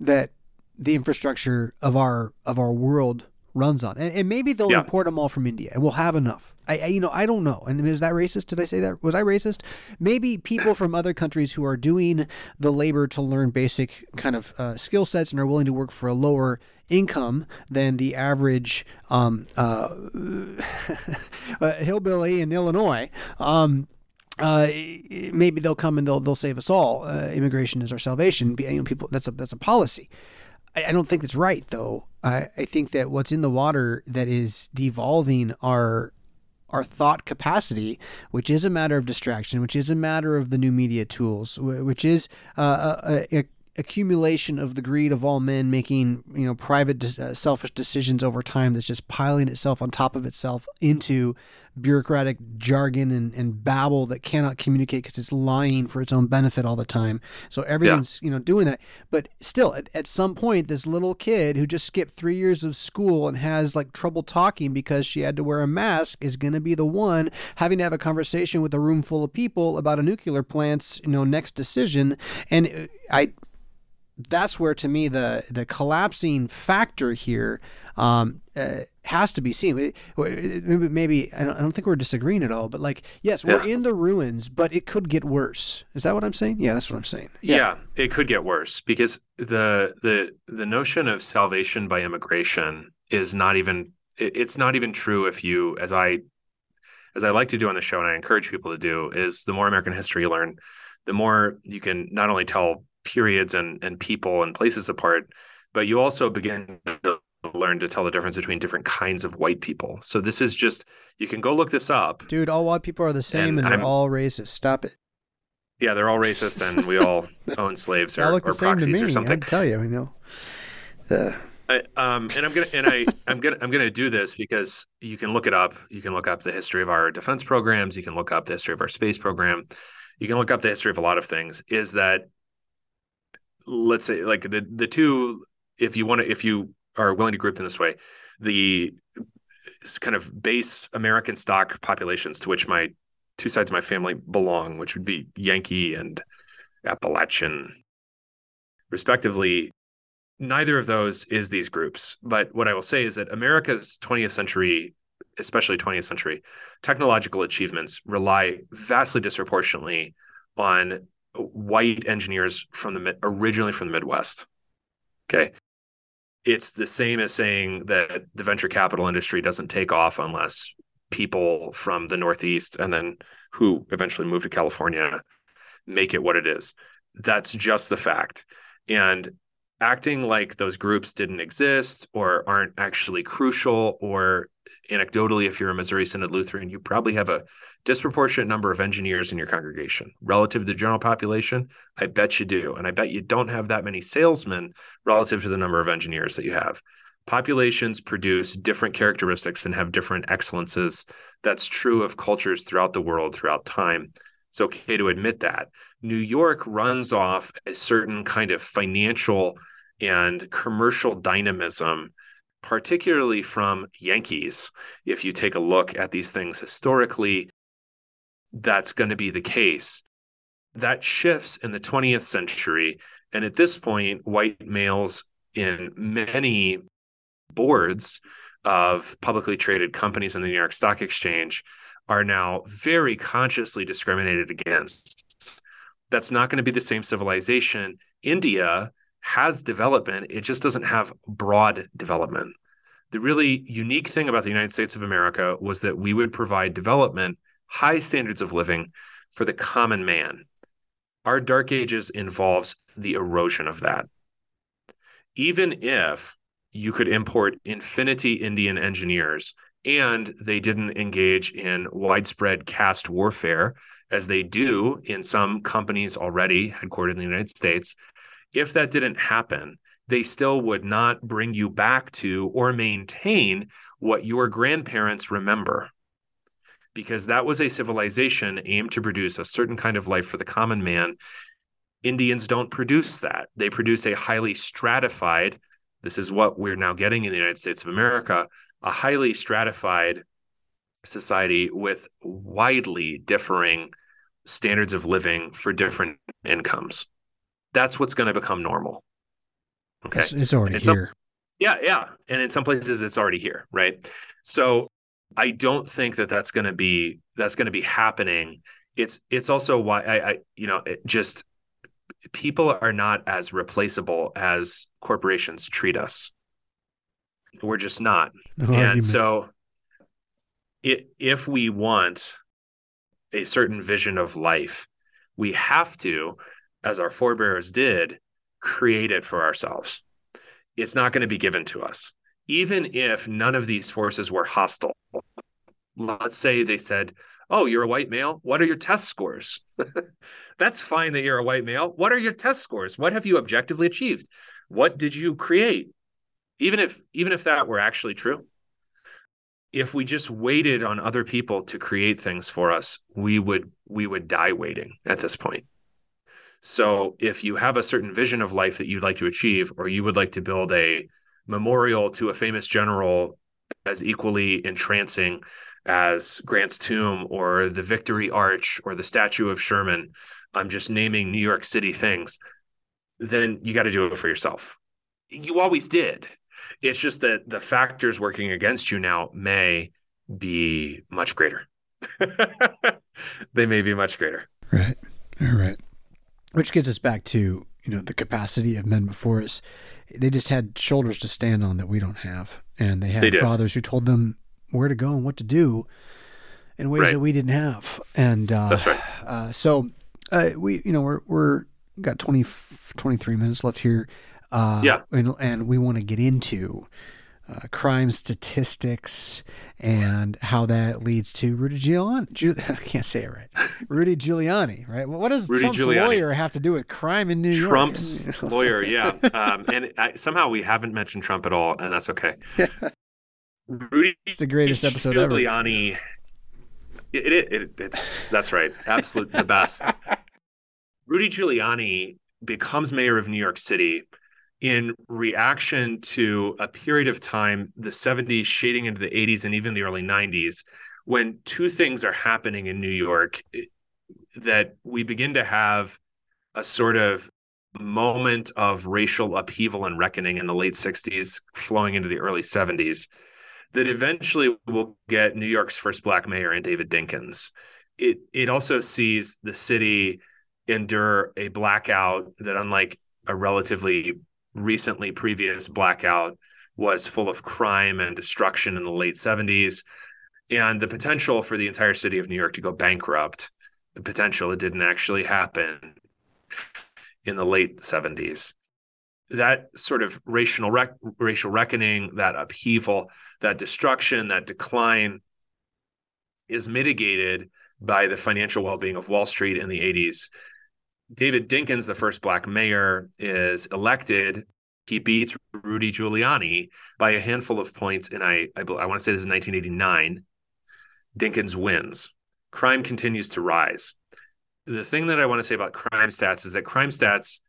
that the infrastructure of our of our world runs on, and, and maybe they'll Yeah. import them all from India, and we'll have enough. I, I you know I don't know. And is that racist? Did I say that? Was I racist? Maybe people from other countries who are doing the labor to learn basic kind of uh, skill sets and are willing to work for a lower income than the average um, uh, uh, hillbilly in Illinois. Um, uh, maybe they'll come and they'll they'll save us all. Uh, immigration is our salvation. You know, people that's a that's a policy. I, I don't think that's right though. I, I think that what's in the water that is devolving our our thought capacity, which is a matter of distraction, which is a matter of the new media tools, which is uh, a, a accumulation of the greed of all men making you know private de- uh, selfish decisions over time that's just piling itself on top of itself into bureaucratic jargon and, and babble that cannot communicate because it's lying for its own benefit all the time. So everything's you know doing that. But still at, at some point this little kid who just skipped three years of school and has like trouble talking because she had to wear a mask is going to be the one having to have a conversation with a room full of people about a nuclear plant's you know next decision. And uh, i that's where to me the the collapsing factor here um, uh, has to be seen. Maybe, maybe I, don't, I don't think we're disagreeing at all, but like yes, we're Yeah. in the ruins, but it could get worse. Is that what I'm saying? Yeah, that's what I'm saying. Yeah. it could get worse because the the the notion of salvation by immigration is not even it's not even true if you as I as I like to do on the show and I encourage people to do is the more American history you learn, the more you can not only tell periods and and people and places apart, but you also begin to learn to tell the difference between different kinds of white people. So this is just you can go look this up. Dude, all white people are the same, And and, they're I'm- all racist. Stop it. Yeah, they're all racist and we all own slaves or, or proxies or something. I tell you, I know. Uh, I, um, and I'm gonna and I I'm gonna I'm gonna do this because you can look it up. You can look up the history of our defense programs. You can look up the history of our space program. You can look up the history of a lot of things. Is that let's say like the the two if you want to if you are willing to group them this way, the kind of base American stock populations to which my two sides of my family belong, which would be Yankee and Appalachian, respectively. Neither of those is these groups. But what I will say is that America's 20th century, especially 20th century, technological achievements rely vastly disproportionately on white engineers from the originally from the Midwest. Okay. It's the same as saying that the venture capital industry doesn't take off unless people from the Northeast and then who eventually move to California make it what it is. That's just the fact. And acting like those groups didn't exist or aren't actually crucial, or anecdotally, if you're a Missouri Synod Lutheran, you probably have a disproportionate number of engineers in your congregation relative to the general population. I bet you do. And I bet you don't have that many salesmen relative to the number of engineers that you have. populations produce different characteristics and have different excellences. That's true of cultures throughout the world, throughout time. It's okay to admit that. New York runs off a certain kind of financial and commercial dynamism, particularly from Yankees. If you take a look at these things historically, that's going to be the case. That shifts in the 20th century. And at this point, white males in many boards of publicly traded companies in the New York Stock Exchange are now very consciously discriminated against. That's not going to be the same civilization. India has development, it just doesn't have broad development. The really unique thing about the United States of America was that we would provide development, high standards of living for the common man. Our dark ages involves the erosion of that. Even if you could import infinity Indian engineers and they didn't engage in widespread caste warfare as they do in some companies already headquartered in the United States. If that didn't happen, they still would not bring you back to or maintain what your grandparents remember. Because that was a civilization aimed to produce a certain kind of life for the common man. Indians don't produce that. They produce a highly stratified, this is what we're now getting in the United States of America, a highly stratified society with widely differing standards of living for different incomes. That's what's going to become normal. Okay. It's, it's already here. Yeah. Yeah. And in some places it's already here. Right. So I don't think that that's going to be, that's going to be happening. It's, it's also why I, I you know, just people are not as replaceable as corporations treat us. We're just not. No and argument. so it, if we want a certain vision of life, we have to, as our forebears did, create it for ourselves. It's not going to be given to us. Even if none of these forces were hostile. Let's say they said, Oh, you're a white male. What are your test scores? That's fine that you're a white male. What are your test scores? What have you objectively achieved? What did you create? even if even if that were actually true if we just waited on other people to create things for us we would we would die waiting at this point so if you have a certain vision of life that you'd like to achieve or you would like to build a memorial to a famous general as equally entrancing as Grant's tomb or the Victory Arch or the statue of Sherman I'm just naming New York City things then you got to do it for yourself you always did it's just that the factors working against you now may be much greater. they may be much greater. Right. All right. Which gets us back to, you know, the capacity of men before us. They just had shoulders to stand on that we don't have. And they had they fathers who told them where to go and what to do in ways right. that we didn't have. And uh, that's right. Uh, so uh, we, you know, we're, we're got 20, 23 minutes left here. Uh, yeah. And, and we want to get into uh, crime statistics and how that leads to Rudy Giuliani. Giul- I can't say it right. Rudy Giuliani, right? Well, what does Rudy Trump's Giuliani. lawyer have to do with crime in New Trump's York? Trump's lawyer, yeah. Um, and I, somehow we haven't mentioned Trump at all, and that's okay. Rudy, it's the greatest episode Giuliani, ever. It, it, it, it's that's right, absolute the best. Rudy Giuliani becomes mayor of New York City in reaction to a period of time, the 70s shading into the 80s and even the early 90s, when two things are happening in New York eh, that we begin to have a sort of moment of racial upheaval and reckoning in the late 60s, flowing into the early 70s, that eventually will get New York's first black mayor and David Dinkins. It it also sees the city endure a blackout that, unlike a relatively recently previous blackout was full of crime and destruction in the late 70s and the potential for the entire city of New York to go bankrupt the potential it didn't actually happen in the late 70s that sort of racial rec- racial reckoning that upheaval that destruction that decline is mitigated by the financial well-being of Wall Street in the 80s David Dinkins, the first black mayor, is elected he beats Rudy Giuliani by a handful of points. And I, I, I want to say this is 1989. Dinkins wins. Crime continues to rise. The thing that I want to say about crime stats is that crime stats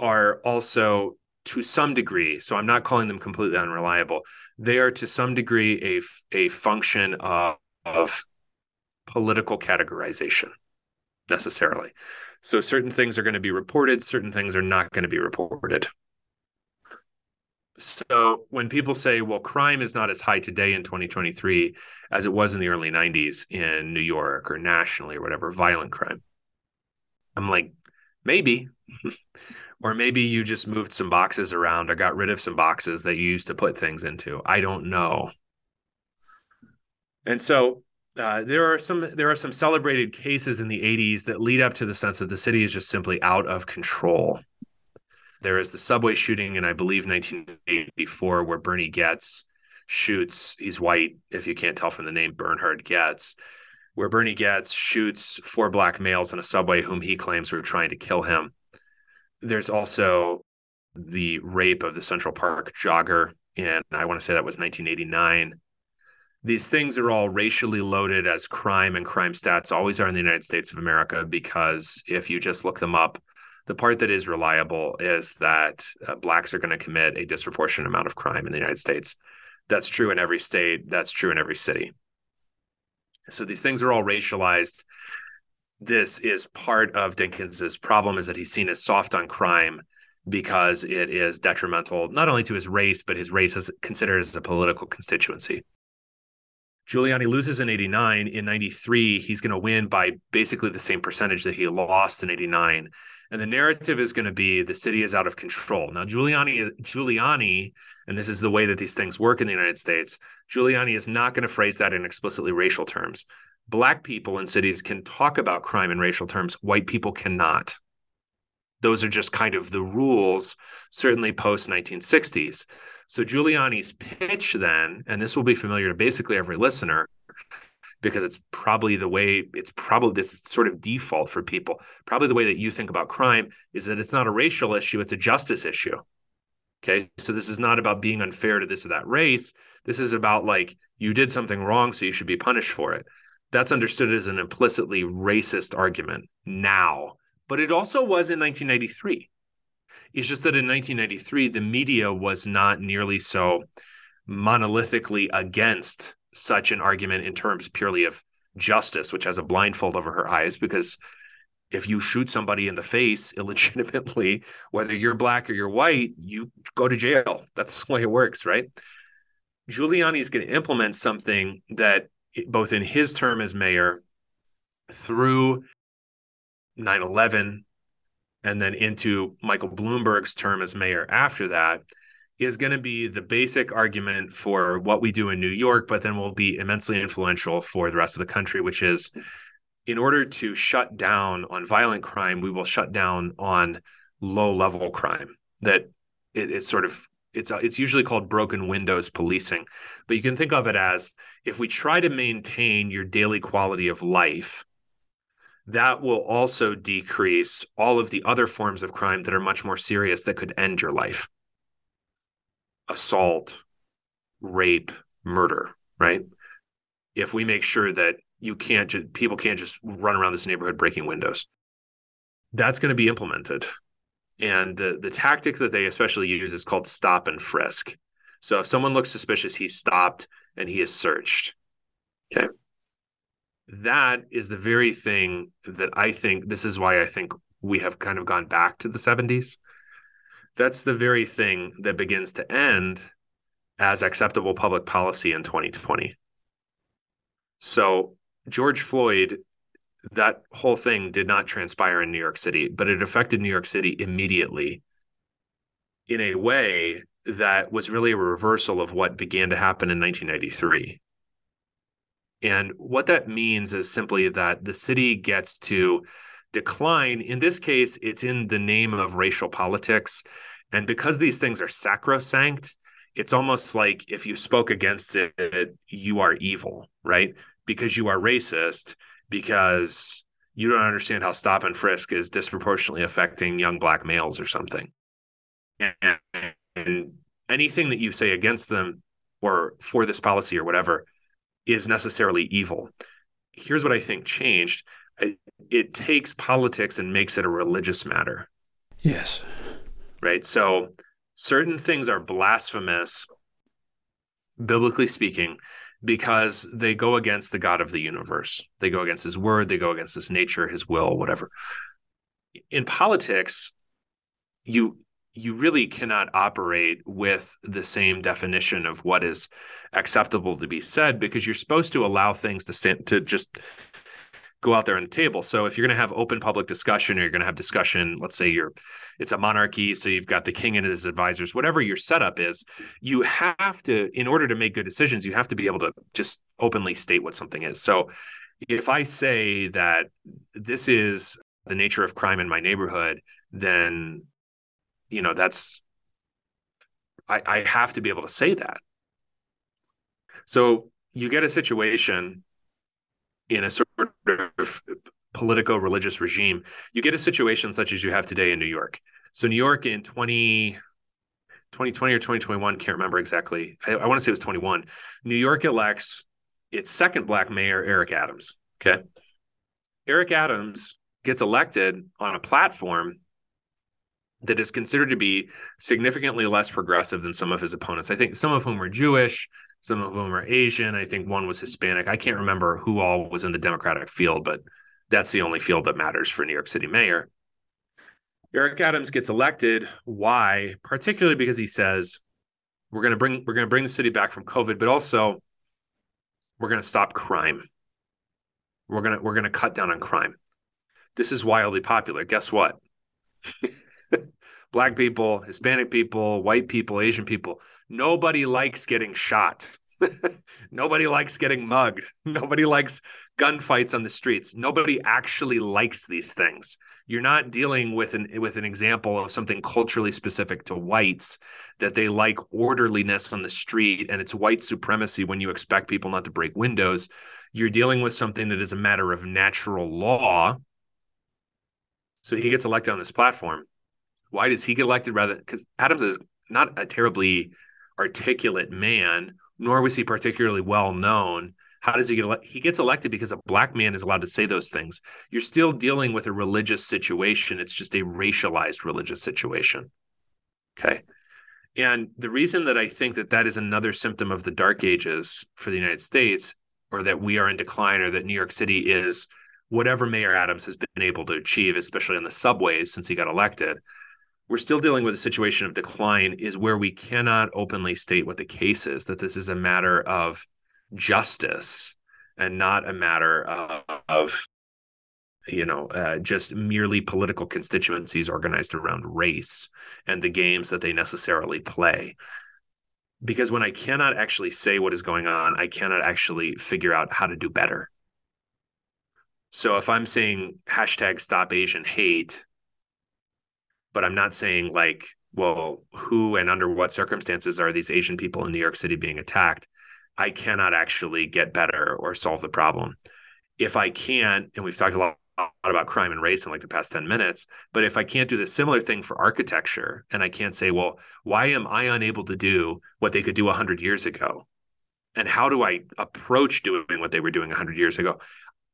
are also to some degree, so I'm not calling them completely unreliable. They are to some degree a, a function of, of political categorization necessarily. So certain things are going to be reported, certain things are not going to be reported. So when people say, well, crime is not as high today in 2023 as it was in the early 90s in New York or nationally or whatever, violent crime, I'm like, maybe. or maybe you just moved some boxes around or got rid of some boxes that you used to put things into. I don't know. And so uh, there are some there are some celebrated cases in the 80s that lead up to the sense that the city is just simply out of control. There is the subway shooting in I believe 1984 where Bernie Goetz shoots. He's white, if you can't tell from the name Bernhard Goetz, where Bernie Goetz shoots four black males in a subway whom he claims were trying to kill him. There's also the rape of the Central Park jogger, and I want to say that was 1989 these things are all racially loaded as crime and crime stats always are in the United States of America because if you just look them up, the part that is reliable is that uh, blacks are going to commit a disproportionate amount of crime in the United States. That's true in every state, that's true in every city. So these things are all racialized. This is part of Dinkins's problem is that he's seen as soft on crime because it is detrimental not only to his race but his race is considered as a political constituency. Giuliani loses in 89. In 93, he's going to win by basically the same percentage that he lost in 89. And the narrative is going to be the city is out of control. Now, Giuliani, Giuliani, and this is the way that these things work in the United States, Giuliani is not going to phrase that in explicitly racial terms. Black people in cities can talk about crime in racial terms, white people cannot. Those are just kind of the rules, certainly post 1960s. So Giuliani's pitch then, and this will be familiar to basically every listener, because it's probably the way it's probably this sort of default for people. Probably the way that you think about crime is that it's not a racial issue, it's a justice issue. Okay. So this is not about being unfair to this or that race. This is about like you did something wrong, so you should be punished for it. That's understood as an implicitly racist argument now, but it also was in 1993. It's just that in 1993, the media was not nearly so monolithically against such an argument in terms purely of justice, which has a blindfold over her eyes because if you shoot somebody in the face illegitimately, whether you're black or you're white, you go to jail. That's the way it works, right? Giuliani is going to implement something that both in his term as mayor through 9 11 and then into Michael Bloomberg's term as mayor after that is going to be the basic argument for what we do in New York, but then will be immensely influential for the rest of the country, which is in order to shut down on violent crime, we will shut down on low level crime. That it, it's sort of it's it's usually called broken windows policing, but you can think of it as if we try to maintain your daily quality of life that will also decrease all of the other forms of crime that are much more serious that could end your life assault, rape, murder, right? If we make sure that you can't just, people can't just run around this neighborhood breaking windows, that's going to be implemented. And the, the tactic that they especially use is called stop and frisk. So if someone looks suspicious, he's stopped and he is searched. Okay that is the very thing that I think this is why I think we have kind of gone back to the 70s. That's the very thing that begins to end as acceptable public policy in 2020. So, George Floyd, that whole thing did not transpire in New York City, but it affected New York City immediately in a way that was really a reversal of what began to happen in 1993. And what that means is simply that the city gets to decline. In this case, it's in the name of racial politics. And because these things are sacrosanct, it's almost like if you spoke against it, you are evil, right? Because you are racist, because you don't understand how stop and frisk is disproportionately affecting young black males or something. and, anything that you say against them or for this policy or whatever is necessarily evil. Here's what I think changed it takes politics and makes it a religious matter. Yes. Right. So certain things are blasphemous, biblically speaking, because they go against the God of the universe. They go against his word, they go against his nature, his will, whatever. In politics, you you really cannot operate with the same definition of what is acceptable to be said because you're supposed to allow things to stand to just go out there on the table. So if you're going to have open public discussion or you're going to have discussion, let's say you're it's a monarchy, so you've got the king and his advisors, whatever your setup is, you have to in order to make good decisions, you have to be able to just openly state what something is. So if I say that this is the nature of crime in my neighborhood, then you know that's I, I have to be able to say that. So you get a situation in a sort of politico religious regime, you get a situation such as you have today in New York. So, New York in 20, 2020 or 2021, can't remember exactly. I, I want to say it was 21. New York elects its second black mayor, Eric Adams. Okay. Eric Adams gets elected on a platform that is considered to be significantly less progressive than some of his opponents. I think some of whom are Jewish, some of whom are Asian. I think one was Hispanic. I can't remember who all was in the Democratic field, but that's the only field that matters for New York City mayor. Eric Adams gets elected. Why? Particularly because he says we're going to bring we're going to bring the city back from COVID, but also we're going to stop crime. We're going to we're going to cut down on crime. This is wildly popular. Guess what? Black people, Hispanic people, white people, Asian people Nobody likes getting shot. Nobody likes getting mugged. Nobody likes gunfights on the streets. Nobody actually likes these things. You're not dealing with an with an example of something culturally specific to whites that they like orderliness on the street and it's white supremacy when you expect people not to break windows. You're dealing with something that is a matter of natural law. So he gets elected on this platform. Why does he get elected rather because Adams is not a terribly articulate man, nor was he particularly well known. How does he get elected? He gets elected because a black man is allowed to say those things. You're still dealing with a religious situation. It's just a racialized religious situation. Okay. And the reason that I think that that is another symptom of the dark ages for the United States, or that we are in decline, or that New York City is whatever Mayor Adams has been able to achieve, especially on the subways since he got elected, we're still dealing with a situation of decline is where we cannot openly state what the case is that this is a matter of justice and not a matter of, you know uh, just merely political constituencies organized around race and the games that they necessarily play. Because when i cannot actually say what is going on i cannot actually figure out how to do better. So if i'm saying hashtag stop asian hate but I'm not saying like, well, who and under what circumstances are these Asian people in New York City being attacked? I cannot actually get better or solve the problem. If I can't, and we've talked a lot about crime and race in like the past 10 minutes, but if I can't do the similar thing for architecture and I can't say, well, why am I unable to do what they could do 100 years ago? And how do I approach doing what they were doing 100 years ago?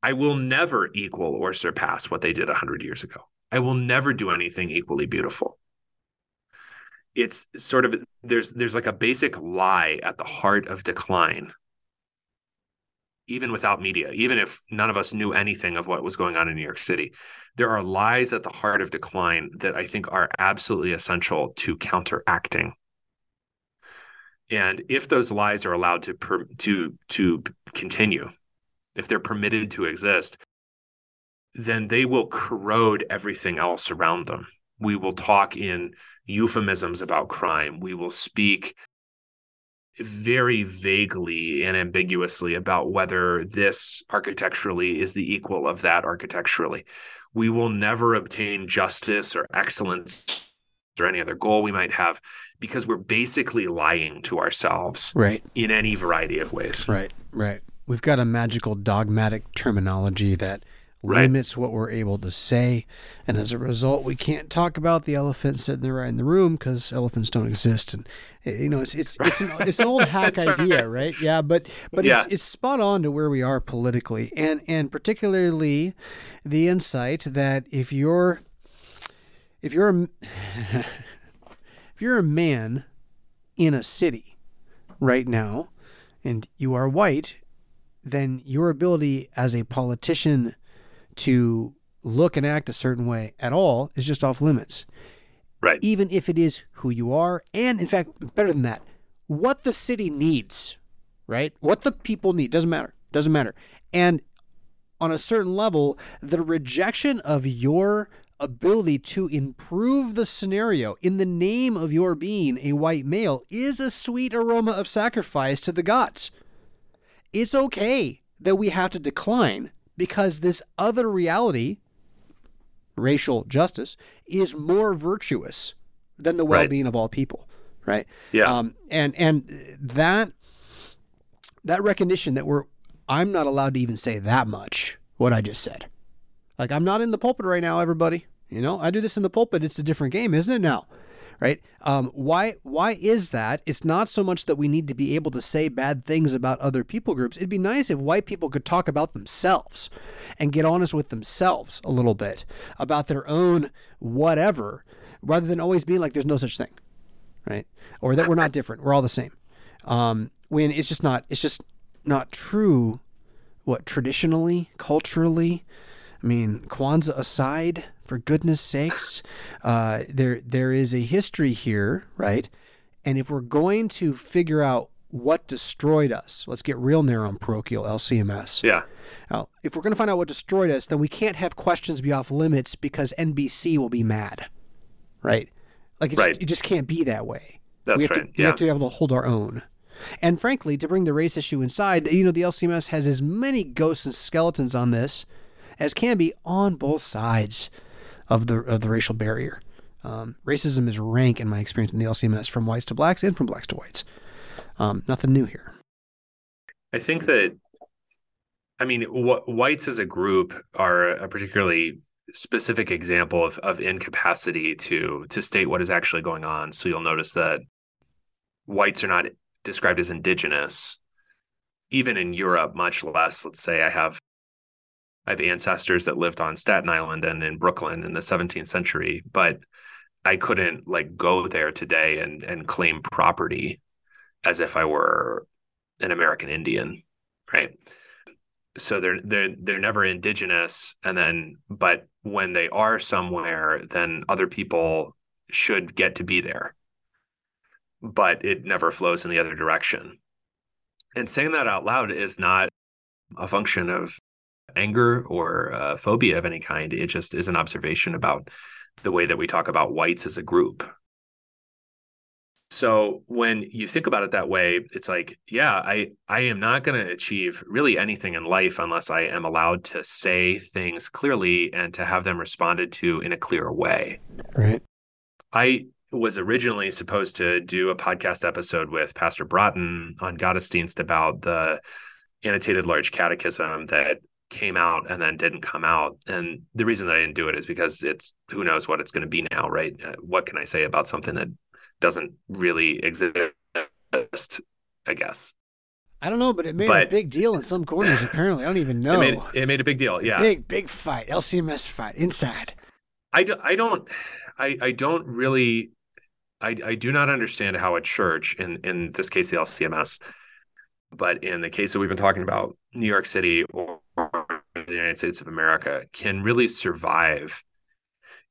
I will never equal or surpass what they did 100 years ago. I will never do anything equally beautiful. It's sort of there's there's like a basic lie at the heart of decline. Even without media, even if none of us knew anything of what was going on in New York City, there are lies at the heart of decline that I think are absolutely essential to counteracting. And if those lies are allowed to per, to to continue, if they're permitted to exist, then they will corrode everything else around them. We will talk in euphemisms about crime. We will speak very vaguely and ambiguously about whether this architecturally is the equal of that architecturally. We will never obtain justice or excellence or any other goal we might have because we're basically lying to ourselves right in any variety of ways right right we've got a magical dogmatic terminology that Right. limits what we're able to say, and as a result, we can't talk about the elephant sitting there right in the room because elephants don't exist. And eh, you know, it's it's it's an, it's an old hack idea, right? Yeah, but but Yeah. it's it's spot on to where we are politically, and and particularly the insight that if you're if you're a, if you're a man in a city right now and you are white, then your ability as a politician to look and act a certain way at all is just off limits. Right. Even if it is who you are, and in fact, better than that, what the city needs, right? What the people need doesn't matter. Doesn't matter. And on a certain level, the rejection of your ability to improve the scenario in the name of your being a white male is a sweet aroma of sacrifice to the gods. It's okay that we have to decline because this other reality, racial justice, is more virtuous than the well-being of all people, right? Yeah. Um, and and that that recognition that we're I'm not allowed to even say that much what I just said. Like I'm not in the pulpit right now, everybody. You know, I do this in the pulpit. It's a different game, isn't it now? Right? Um, why why is that? It's not so much that we need to be able to say bad things about other people groups. It'd be nice if white people could talk about themselves and get honest with themselves a little bit about their own whatever, rather than always being like there's no such thing. Right? Or that we're not different. We're all the same. Um, when it's just not it's just not true what traditionally, culturally. I mean, Kwanzaa aside, for goodness sakes, uh, there there is a history here, right? And if we're going to figure out what destroyed us, let's get real narrow on parochial LCMS. yeah. Now, if we're going to find out what destroyed us, then we can't have questions be off limits because NBC will be mad, right? Like it, Right. just, it just can't be that way. That's we have right. To, we Yeah. have to be able to hold our own. And frankly, to bring the race issue inside, you know, the LCMS has as many ghosts and skeletons on this as can be on both sides of the of the racial barrier. Um, racism is rank in my experience in the LCMS, from whites to blacks and from blacks to whites. Um, nothing new here. I think that, I mean, wh- whites as a group are a particularly specific example of, of incapacity to to state what is actually going on. So you'll notice that whites are not described as indigenous, even in Europe, much less. Let's say I have I have ancestors that lived on Staten Island and in Brooklyn in the 17th century, but I couldn't like go there today and and claim property as if I were an American Indian, right? So they're they're they're never indigenous, and then but when they are somewhere, then other people should get to be there, but it never flows in the other direction. And saying that out loud is not a function of anger or uh, phobia of any kind. It just is an observation about the way that we talk about whites as a group. So when you think about it that way, it's like, yeah, I I am not going to achieve really anything in life unless I am allowed to say things clearly and to have them responded to in a clear way. Right. I was originally supposed to do a podcast episode with Pastor Broughton on Gottesdienst about the annotated large catechism that came out and then didn't come out. And the reason that I didn't do it is because it's who knows what it's going to be now, right? Uh, what can I say about something that doesn't really exist, I guess. I don't know, but it made a big deal in some corners. Apparently, I don't even know. It made it made a big deal. Yeah. Big big fight, LCMS fight inside. I, do, I don't I, I don't really I, I do not understand how a church in in this case the LCMS but in the case that we've been talking about New York City or the United States of America can really survive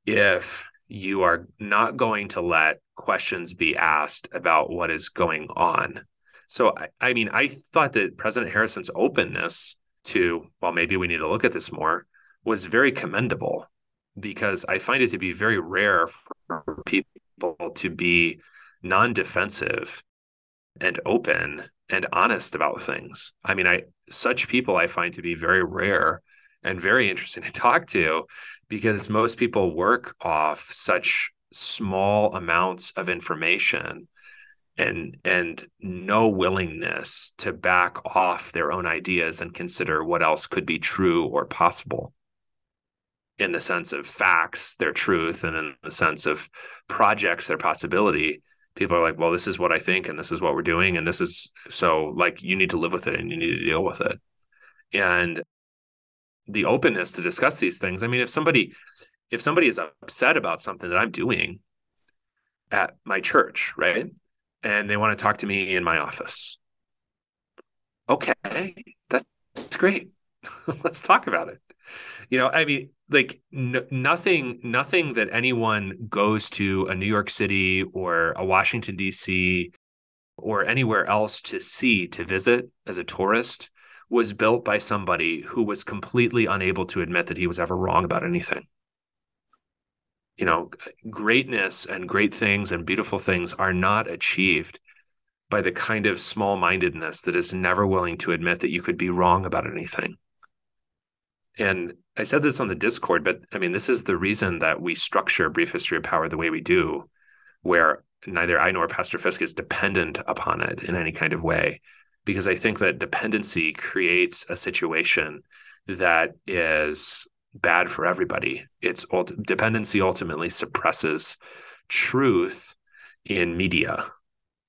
if you are not going to let questions be asked about what is going on. So I, I mean I thought that President Harrison's openness to well maybe we need to look at this more was very commendable because I find it to be very rare for people to be non defensive and open and honest about things. I mean, I such people I find to be very rare and very interesting to talk to because most people work off such small amounts of information and and no willingness to back off their own ideas and consider what else could be true or possible. in the sense of facts, their truth, and in the sense of projects, their possibility, people are like, well, this is what I think, and this is what we're doing, and this is so like you need to live with it and you need to deal with it. And the openness to discuss these things. I mean, if somebody if somebody is upset about something that I'm doing at my church, right? And they want to talk to me in my office. Okay, that's great. Let's talk about it. You know, I mean, like n- nothing nothing that anyone goes to a New York City or a Washington D.C. or anywhere else to see to visit as a tourist was built by somebody who was completely unable to admit that he was ever wrong about anything. You know, greatness and great things and beautiful things are not achieved by the kind of small mindedness that is never willing to admit that you could be wrong about anything. And I said this on the Discord, but I mean, this is the reason that we structure Brief History of Power the way we do, where neither I nor Pastor Fisk is dependent upon it in any kind of way, because I think that dependency creates a situation that is bad for everybody. It's dependency ultimately suppresses truth in media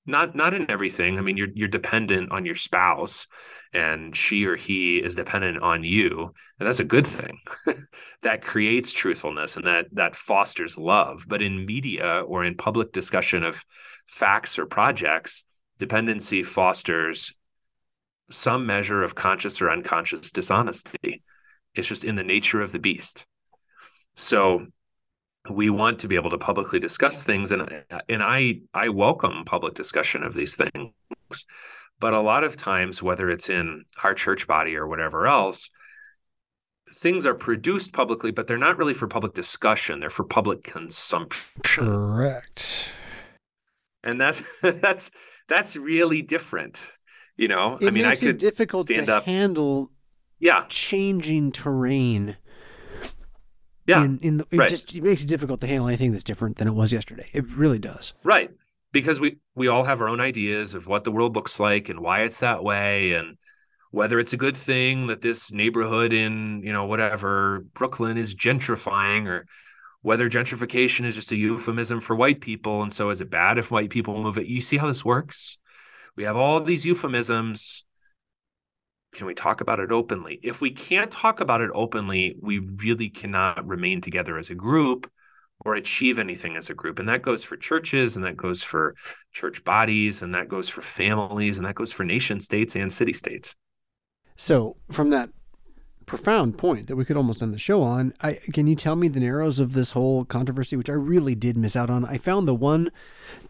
not not in everything. I mean you're you're dependent on your spouse and she or he is dependent on you. And that's a good thing. That creates truthfulness and that that fosters love. But in media or in public discussion of facts or projects dependency fosters some measure of conscious or unconscious dishonesty. It's just in the nature of the beast. So we want to be able to publicly discuss things and and I I welcome public discussion of these things. But a lot of times whether it's in our church body or whatever else things are produced publicly but they're not really for public discussion. They're for public consumption. Correct. And that's that's that's really different you know? It i mean makes i could it difficult stand to up handle yeah. changing terrain yeah in, in the, it right. just it makes it difficult to handle anything that's different than it was yesterday. It really does. Right. Because we we all have our own ideas of what the world looks like and why it's that way and whether it's a good thing that this neighborhood in, you know, whatever Brooklyn is gentrifying or whether gentrification is just a euphemism for white people and so is it bad if white people move it? You see how this works? We have all these euphemisms can we talk about it openly? If we can't talk about it openly, we really cannot remain together as a group or achieve anything as a group. And that goes for churches and that goes for church bodies and that goes for families and that goes for nation states and city states. So, from that profound point that we could almost end the show on. I, can you tell me the narrows of this whole controversy, which I really did miss out on? I found the one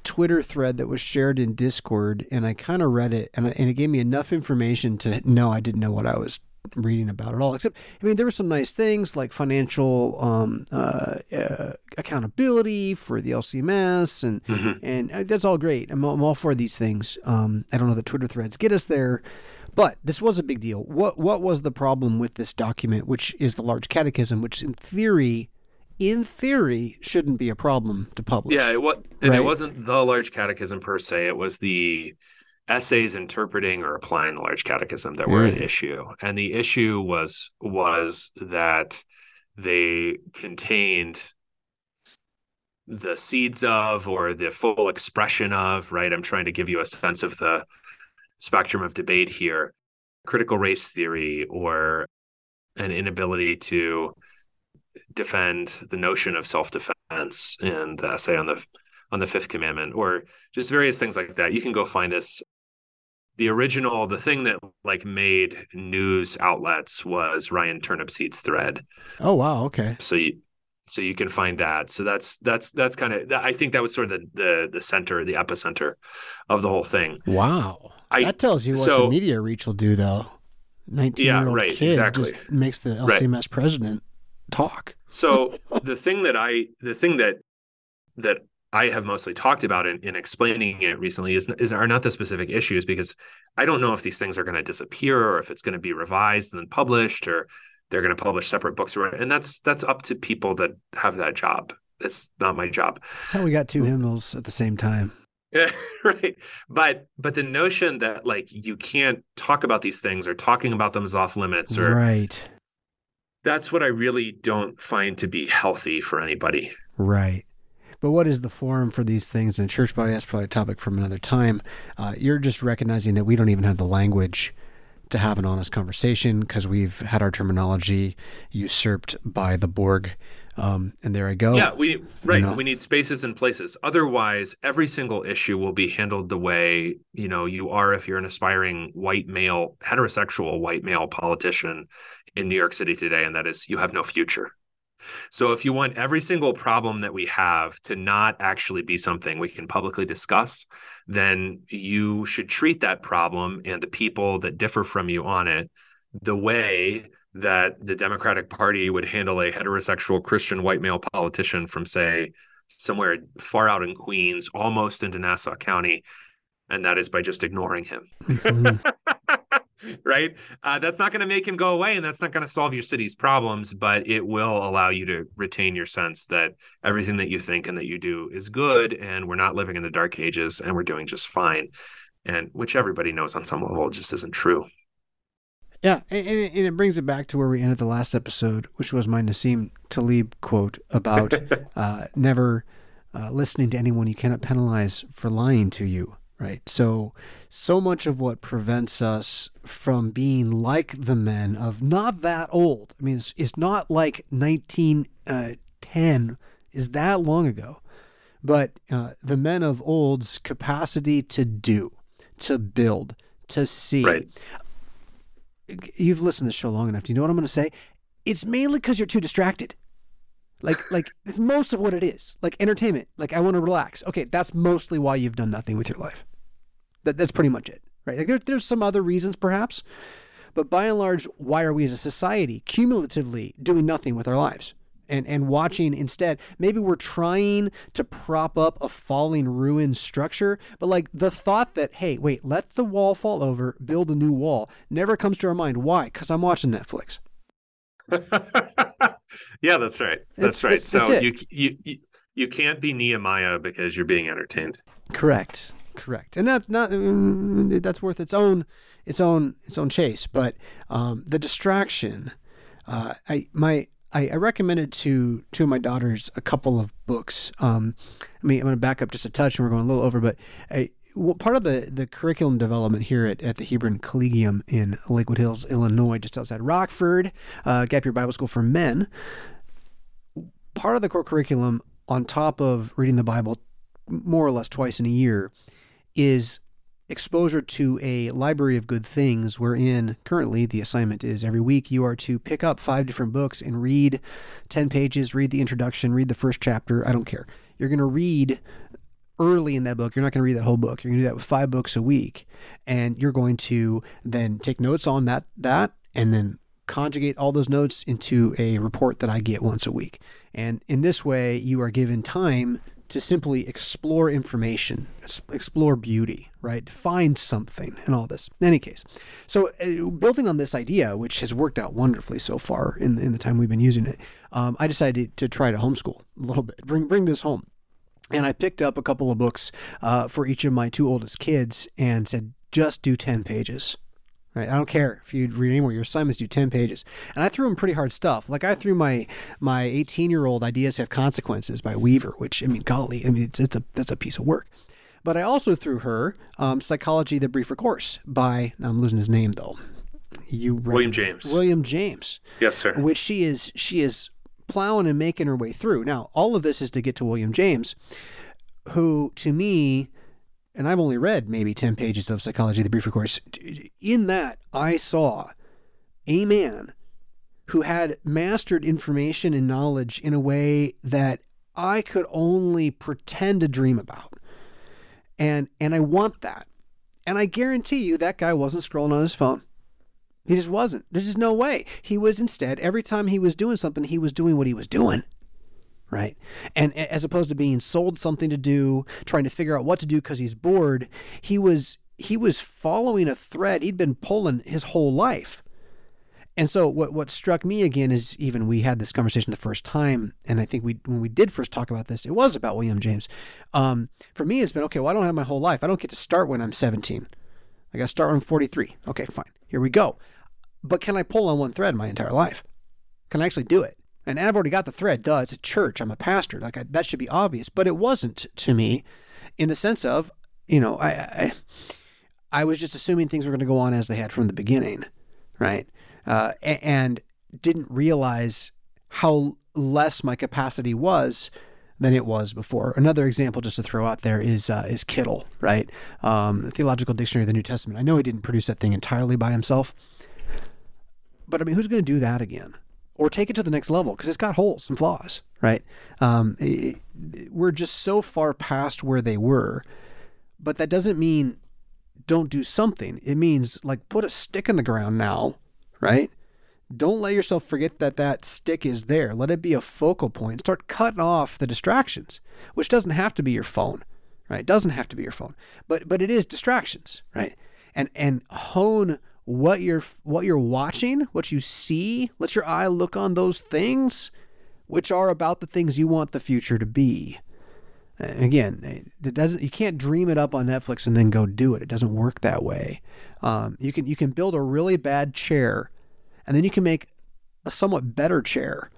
Twitter thread that was shared in Discord, and I kind of read it, and, and it gave me enough information to know I didn't know what I was reading about at all. Except, I mean, there were some nice things like financial um, uh, uh, accountability for the LCMS, and mm-hmm. and uh, that's all great. I'm, I'm all for these things. Um, I don't know that Twitter threads get us there. But this was a big deal. What what was the problem with this document, which is the large catechism, which in theory, in theory, shouldn't be a problem to publish? Yeah, it was, and right? it wasn't the large catechism per se. It was the essays interpreting or applying the large catechism that were an issue, and the issue was was that they contained the seeds of or the full expression of right i'm trying to give you a sense of the spectrum of debate here critical race theory or an inability to defend the notion of self-defense and uh, the essay on the on the fifth commandment or just various things like that. You can go find us. The original the thing that like made news outlets was ryan turnipseed's thread. Oh wow okay. So you so you can find that. So that's that's that's kind of i think that was sort of the the, the center the epicenter of the whole thing. Wow I, that tells you what so, the media reach will do, though. Nineteen-year-old yeah, right, kid exactly. just makes the LCMS right. president talk. So the thing that I, the thing that that I have mostly talked about in, in explaining it recently is, is are not the specific issues because I don't know if these things are going to disappear or if it's going to be revised and then published or they're going to publish separate books or and that's that's up to people that have that job. It's not my job. That's how we got two mm. hymnals at the same time. right but but the notion that like you can't talk about these things or talking about them is off limits or right that's what I really don't find to be healthy for anybody. Right. But what is the forum for these things in a church body? That's probably a topic from another time. Uh, you're just recognizing that we don't even have the language to have an honest conversation because we've had our terminology usurped by the Borg. Um, and there I go. Yeah, we right. know? We need spaces and places. Otherwise, every single issue will be handled the way you know you are if you're an aspiring white male, heterosexual white male politician in New York City today, and that is you have no future. So if you want every single problem that we have to not actually be something we can publicly discuss, then you should treat that problem and the people that differ from you on it the way that the Democratic Party would handle a heterosexual Christian white male politician from, say, somewhere far out in Queens, almost into Nassau County, and that is by just ignoring him. right? Uh, that's not going to make him go away, and that's not going to solve your city's problems, but it will allow you to retain your sense that everything that you think and that you do is good, and we're not living in the dark ages, and we're doing just fine. And which everybody knows on some level just isn't true. Yeah, and, and it brings it back to where we ended the last episode, which was my Nassim Taleb quote about uh, never uh, listening to anyone you cannot penalize for lying to you. Right. So, so much of what prevents us from being like the men of not that old. I mean, it's, it's not like 1910 is that long ago, but uh, the men of old's capacity to do, to build, to see. Right. You've listened to the show long enough. Do you know what I'm going to say? It's mainly because you're too distracted. Like, like it's most of what it is. Like entertainment. Like I want to relax. Okay, that's mostly why you've done nothing with your life. That that's pretty much it, right? Like there, there's some other reasons perhaps, but by and large, why are we as a society cumulatively doing nothing with our lives? And, and watching instead, maybe we're trying to prop up a falling ruined structure, but like the thought that, hey, wait, let the wall fall over, build a new wall, never comes to our mind. Why? Because I'm watching Netflix. yeah, that's right. It's- That's right. it's- so you, you you you can't be Nehemiah because you're being entertained. Correct. Correct. And that not mm, that's worth its own its own its own chase. But um, the distraction, uh, I my I, I recommended to two of my daughters a couple of books. Um, I mean, I'm going to back up just a touch, and we're going a little over. But I, well, part of the, the curriculum development here at, at the Hebron Collegium in Lakewood Hills, Illinois, just outside Rockford, uh, Gap Year Bible School for Men. Part of the core curriculum, on top of reading the Bible more or less twice in a year, is exposure to a library of good things wherein currently the assignment is. Every week you are to pick up five different books and read 10 pages read the introduction read the first chapter i don't care. You're going to read early in that book. You're not going to read that whole book. You're going to do that with five books a week. And you're going to then take notes on that that and then conjugate all those notes into a report that I get once a week. And in this way, you are given time to simply explore information, explore beauty, right? Find something and all this. In any case, so uh, building on this idea, which has worked out wonderfully so far in, in the time we've been using it, um, I decided to try to homeschool a little bit, bring bring this home. And I picked up a couple of books uh, for each of my two oldest kids and said, just do 10 pages. Right? I don't care if you read anymore. Your assignments do 10 pages. And I threw them pretty hard stuff. Like I threw my my 18 year old Ideas Have Consequences by Weaver, which, I mean, golly, I mean, it's, it's a, that's a piece of work. But I also threw her um, Psychology, the Briefer Course by, I'm losing his name though. You read- William James. William James Yes, sir. which she is she is plowing and making her way through. Now, all of this is to get to William James, who to me, and I've only read maybe 10 pages of Psychology, the Briefer Course. In that, I saw a man who had mastered information and knowledge in a way that I could only pretend to dream about. And and I want that. And I guarantee you that guy wasn't scrolling on his phone. He just wasn't. There's just no way. He was instead, every time he was doing something, he was doing what he was doing. Right. And as opposed to being sold something to do, trying to figure out what to do because he's bored, he was he was following a thread he'd been pulling his whole life. And so what what struck me again is even we had this conversation the first time, and I think we when we did first talk about this, it was about William James. Um, for me, it's been okay. Well, I don't have my whole life. I don't get to start when I'm 17. I got to start when I'm 43. Okay, fine. Here we go. But can I pull on one thread my entire life? Can I actually do it? And I've already got the thread. Duh, it's a church. I'm a pastor. Like I, that should be obvious, but it wasn't to me, in the sense of, you know, I, I, I was just assuming things were going to go on as they had from the beginning, right? Uh, and didn't realize how less my capacity was than it was before. Another example, just to throw out there, is uh, is Kittel, right? Um, the Theological Dictionary of the New Testament. I know he didn't produce that thing entirely by himself, but I mean, who's going to do that again? Or take it to the next level because it's got holes and flaws, right? Um, it, we're just so far past where they were, but that doesn't mean don't do something. It means like put a stick in the ground now, right? Don't let yourself forget that that stick is there. Let it be a focal point. Start cutting off the distractions, which doesn't have to be your phone, right? It doesn't have to be your phone, but but it is distractions, right? And and hone what you're what you're watching, what you see. Let your eye look on those things, which are about the things you want the future to be. Again, it doesn't. You can't dream it up on Netflix and then go do it. It doesn't work that way. Um, you can you can build a really bad chair, and then you can make a somewhat better chair,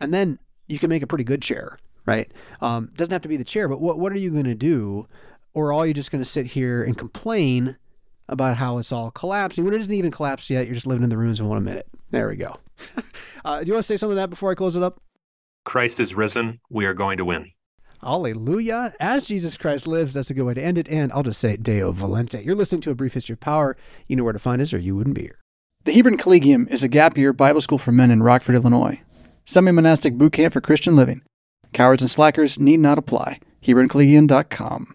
and then you can make a pretty good chair. Right? Um, doesn't have to be the chair, but what what are you going to do? Or are you just going to sit here and complain about how it's all collapsing when it isn't even collapsed yet? You're just living in the ruins in one minute. There we go. uh, do you want to say something of that before I close it up? Christ is risen. We are going to win. Hallelujah. As Jesus Christ lives, that's a good way to end it. And I'll just say Deo Volente. You're listening to A Brief History of Power. You know where to find us, or you wouldn't be here. The Hebron Collegium is a gap year Bible school for men in Rockford, Illinois. Semi monastic boot camp for Christian living. Cowards and slackers need not apply. HebronCollegium.com.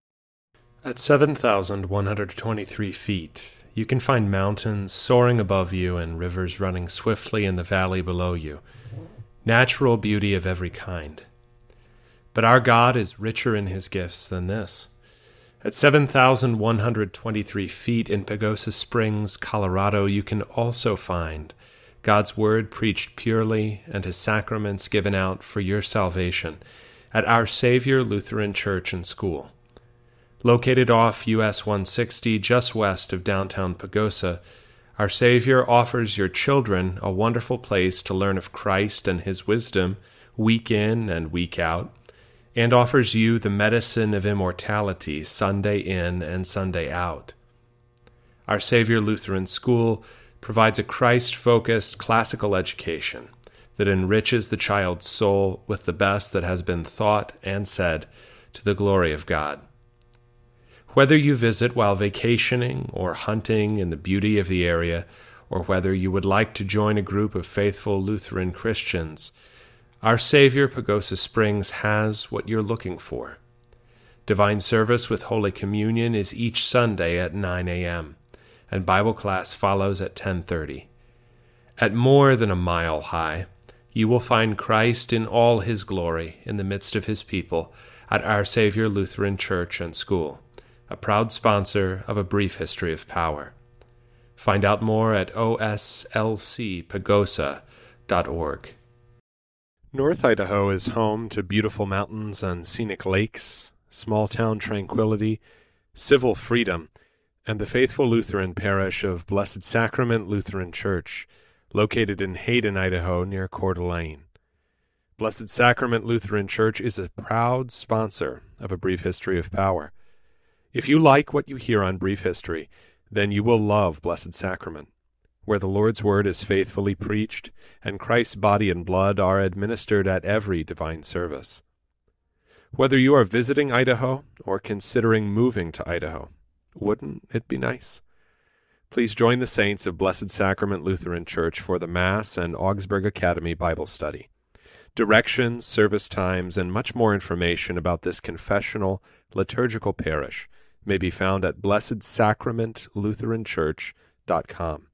At 7,123 feet, you can find mountains soaring above you and rivers running swiftly in the valley below you. Natural beauty of every kind. But our God is richer in his gifts than this. At 7,123 feet in Pagosa Springs, Colorado, you can also find God's Word preached purely and His sacraments given out for your salvation at Our Savior Lutheran Church and School. Located off US 160 just west of downtown Pagosa, Our Savior offers your children a wonderful place to learn of Christ and His wisdom week in and week out and offers you the medicine of immortality Sunday in and Sunday out. Our Savior Lutheran School provides a Christ focused classical education that enriches the child's soul with the best that has been thought and said to the glory of God. Whether you visit while vacationing or hunting in the beauty of the area, or whether you would like to join a group of faithful Lutheran Christians, our Savior Pagosa Springs has what you're looking for. Divine service with Holy Communion is each Sunday at 9 a.m., and Bible class follows at 10:30. At more than a mile high, you will find Christ in all his glory in the midst of his people at Our Savior Lutheran Church and School, a proud sponsor of a brief history of power. Find out more at oslcpagosa.org. North Idaho is home to beautiful mountains and scenic lakes, small town tranquility, civil freedom, and the faithful Lutheran parish of Blessed Sacrament Lutheran Church, located in Hayden, Idaho, near Coeur d'Alene. Blessed Sacrament Lutheran Church is a proud sponsor of A Brief History of Power. If you like what you hear on Brief History, then you will love Blessed Sacrament where the Lord's Word is faithfully preached, and Christ's body and blood are administered at every divine service. Whether you are visiting Idaho or considering moving to Idaho, wouldn't it be nice? Please join the saints of Blessed Sacrament Lutheran Church for the Mass and Augsburg Academy Bible study. Directions, service times, and much more information about this confessional liturgical parish may be found at blessedsacramentlutheranchurch.com.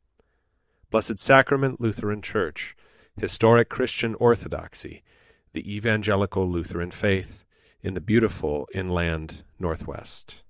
Blessed Sacrament Lutheran Church, historic Christian orthodoxy, the evangelical Lutheran faith in the beautiful inland Northwest.